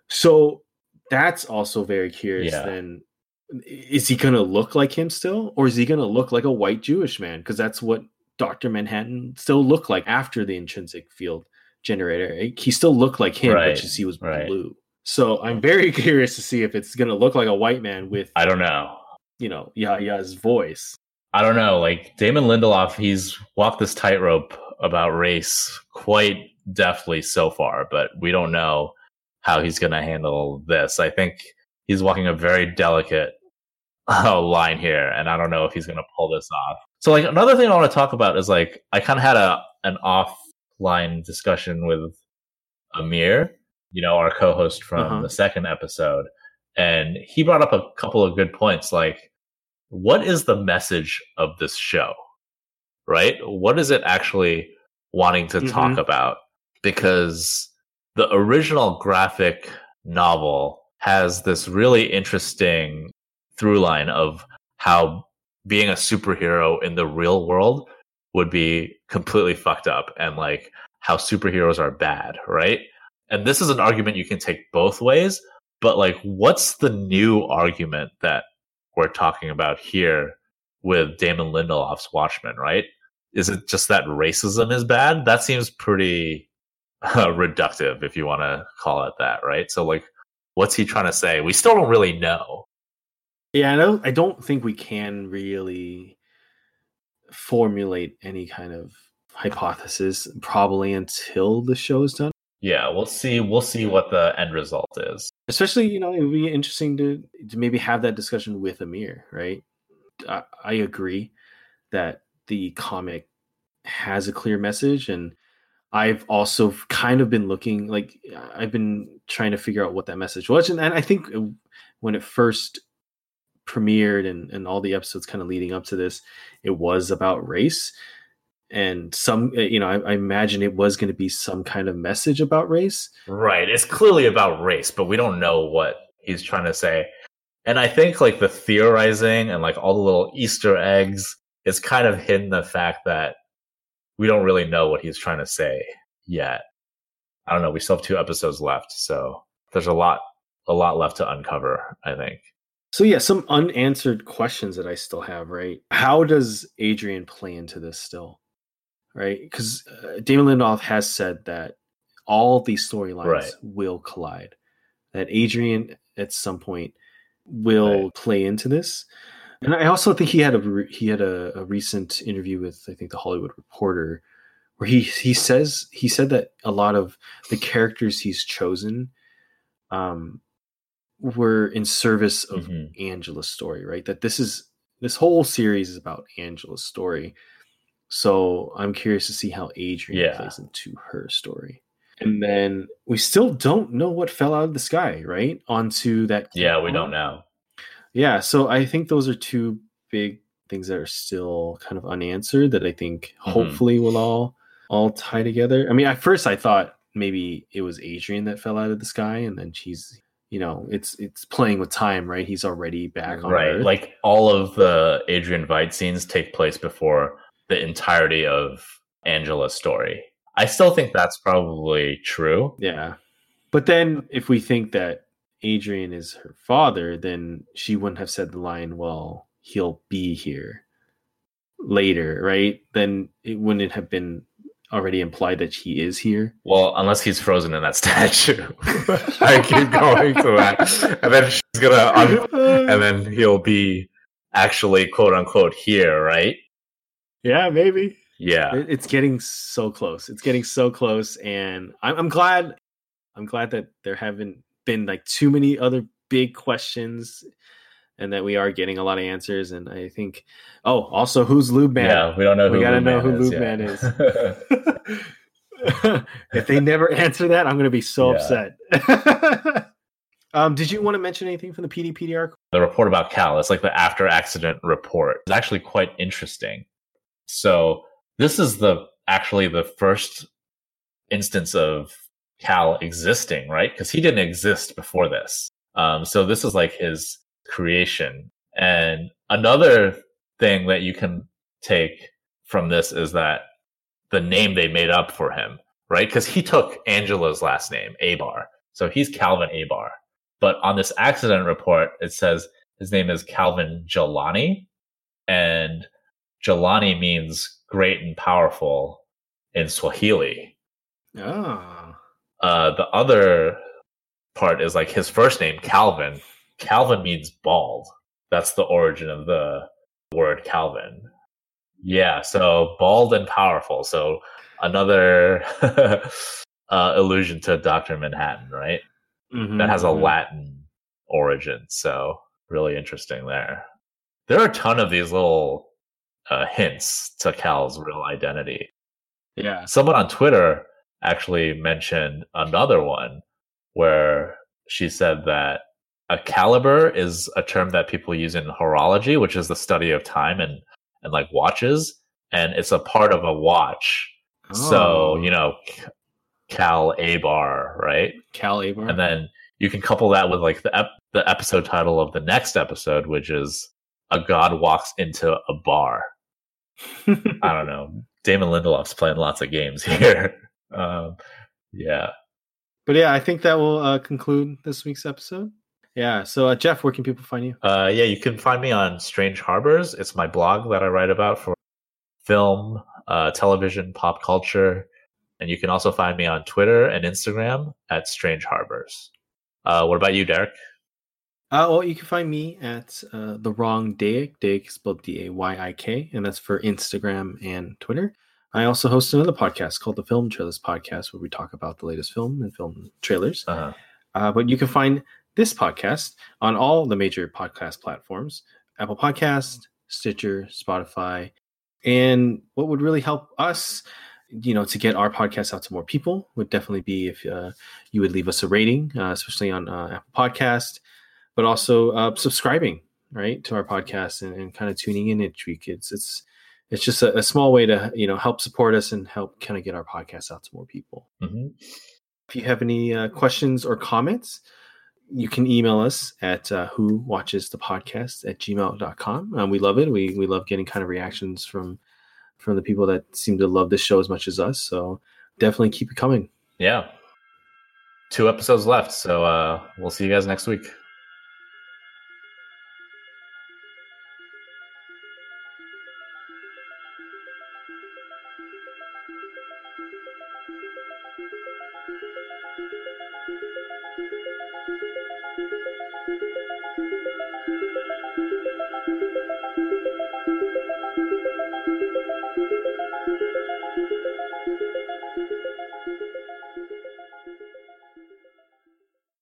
So that's also very curious. Yeah. Then is he going to look like him still? Or is he going to look like a white jewish man? Because that's what dr manhattan still looked like after the intrinsic field generator. He still looked like him right. but just he was right. blue. So i'm very *laughs* curious to see if it's going to look like a white man with i don't know. you know yeah yeah his voice. I don't know. Like damon lindelof he's walked this tightrope about race quite deftly so far but we don't know how he's going to handle this. I think he's walking a very delicate uh, line here, and I don't know if he's going to pull this off. So, like another thing I want to talk about is like I kind of had a an offline discussion with Amir, you know, our co-host from uh-huh. the second episode, and he brought up a couple of good points. Like, what is the message of this show? Right? What is it actually wanting to mm-hmm. talk about? Because the original graphic novel has this really interesting through line of how being a superhero in the real world would be completely fucked up and like how superheroes are bad, right? And this is an argument you can take both ways, but like what's the new argument that we're talking about here with Damon Lindelof's Watchmen, right? Is it just that racism is bad? That seems pretty uh, reductive if you want to call it that, right? So like what's he trying to say? We still don't really know. Yeah, I don't. I don't think we can really formulate any kind of hypothesis probably until the show is done. Yeah, we'll see. We'll see what the end result is. Especially, you know, it would be interesting to to maybe have that discussion with Amir. Right? I, I agree that the comic has a clear message, and I've also kind of been looking like I've been trying to figure out what that message was, and, and I think uh, when it first premiered and, and all the episodes kind of leading up to this, it was about race. And some, eh, you know, I, I imagine it was going to be some kind of message about race. Right. It's clearly about race, but we don't know what he's trying to say. And I think like the theorizing and like all the little Easter eggs is kind of hidden the fact that we don't really know what he's trying to say yet. I don't know. We still have two episodes left, so there's a lot, a lot left to uncover. I think. So yeah, some unanswered questions that I still have. Right, how does Adrian play into this still? Right, because uh, Damon Lindelof has said that all these storylines right. will collide. That Adrian at some point will right. play into this. And I also think he had a he had a, a, recent interview with I think the Hollywood Reporter where he he says he said that a lot of the characters he's chosen um were in service of mm-hmm. Angela's story, right? That this is this whole series is about Angela's story. So I'm curious to see how Adrian yeah. plays into her story. And then we still don't know what fell out of the sky, right? Onto that. Yeah, we don't know. Yeah, so I think those are two big things that are still kind of unanswered that I think mm-hmm. hopefully will all all tie together. I mean, at first I thought maybe it was Adrian that fell out of the sky, and then she's you know it's it's playing with time, right? He's already back on right. Earth. Like all of the Adrian Veidt scenes take place before the entirety of Angela's story. I still think that's probably true. Yeah. But then if we think that Adrian is her father, then she wouldn't have said the line, well, he'll be here later, right? Then it wouldn't have been already implied that he is here. Well, unless he's frozen in that *laughs* statue. *laughs* I keep going to that. And then she's gonna un- and then he'll be actually quote unquote here, right? Yeah, maybe. Yeah. It's getting so close. It's getting so close. And I'm, I'm glad I'm glad that there haven't been like too many other big questions and that we are getting a lot of answers. And I think, oh, also who's Lube Man? Yeah, we don't know. We gotta know who Lube Man is. *laughs* *laughs* if they never answer that, I'm gonna be so yeah. upset. *laughs* um, did you want to mention anything from the Peteypedia The report about Cal, it's like the after accident report. It's actually quite interesting. So this is the actually the first instance of Cal existing, right? Because he didn't exist before this. Um, so this is like his creation. And another thing that you can take from this is that the name they made up for him, right? Because he took Angela's last name, Abar. So he's Calvin Abar. But on this accident report, it says his name is Calvin Jelani. And Jelani means great and powerful in Swahili. Oh. Uh, the other part is like his first name, Calvin. Calvin means bald. That's the origin of the word Calvin. Yeah, so bald and powerful. So another *laughs* uh, allusion to Dr. Manhattan, right? Mm-hmm, that has a mm-hmm. Latin origin. So really interesting there. There are a ton of these little uh, hints to Cal's real identity. Yeah. Someone on Twitter actually mentioned another one where she said that a caliber is a term that people use in horology, which is the study of time and, and like watches. And it's a part of a watch. Oh. So, you know, Cal Abar, right? Cal Abar. And then you can couple that with like the, ep- the episode title of the next episode, which is A God Walks into a Bar. *laughs* I don't know. Damon Lindelof's playing lots of games *laughs* here. Um, yeah. But yeah, I think that will uh, conclude this week's episode. Yeah. So, uh, Jeff, where can people find you? Uh, yeah, you can find me on Strange Harbors. It's my blog that I write about for film, uh, television, pop culture. And you can also find me on Twitter and Instagram at Strange Harbors. Uh, what about you, Derek? Uh, well, you can find me at uh, the wrong Dayik. Dayik spelled D A Y I K, and that's for Instagram and Twitter. I also host another podcast called the Film Trailers Podcast, where we talk about the latest film and film trailers. Uh-huh. Uh, but you can find this podcast on all the major podcast platforms: Apple Podcast, Stitcher, Spotify. And what would really help us, you know, to get our podcast out to more people would definitely be if uh, you would leave us a rating, uh, especially on uh, Apple Podcast but also uh, subscribing right, to our podcast and, and kind of tuning in each week. It's it's it's just a, a, small way to you know help support us and help kind of get our podcast out to more people. Mm-hmm. If you have any uh, questions or comments, you can email us at uh, who watches the podcast at gmail.com. Um, we love it. We, we love getting kind of reactions from, from the people that seem to love this show as much as us. So definitely keep it coming. Yeah. Two episodes left. So uh, we'll see you guys next week.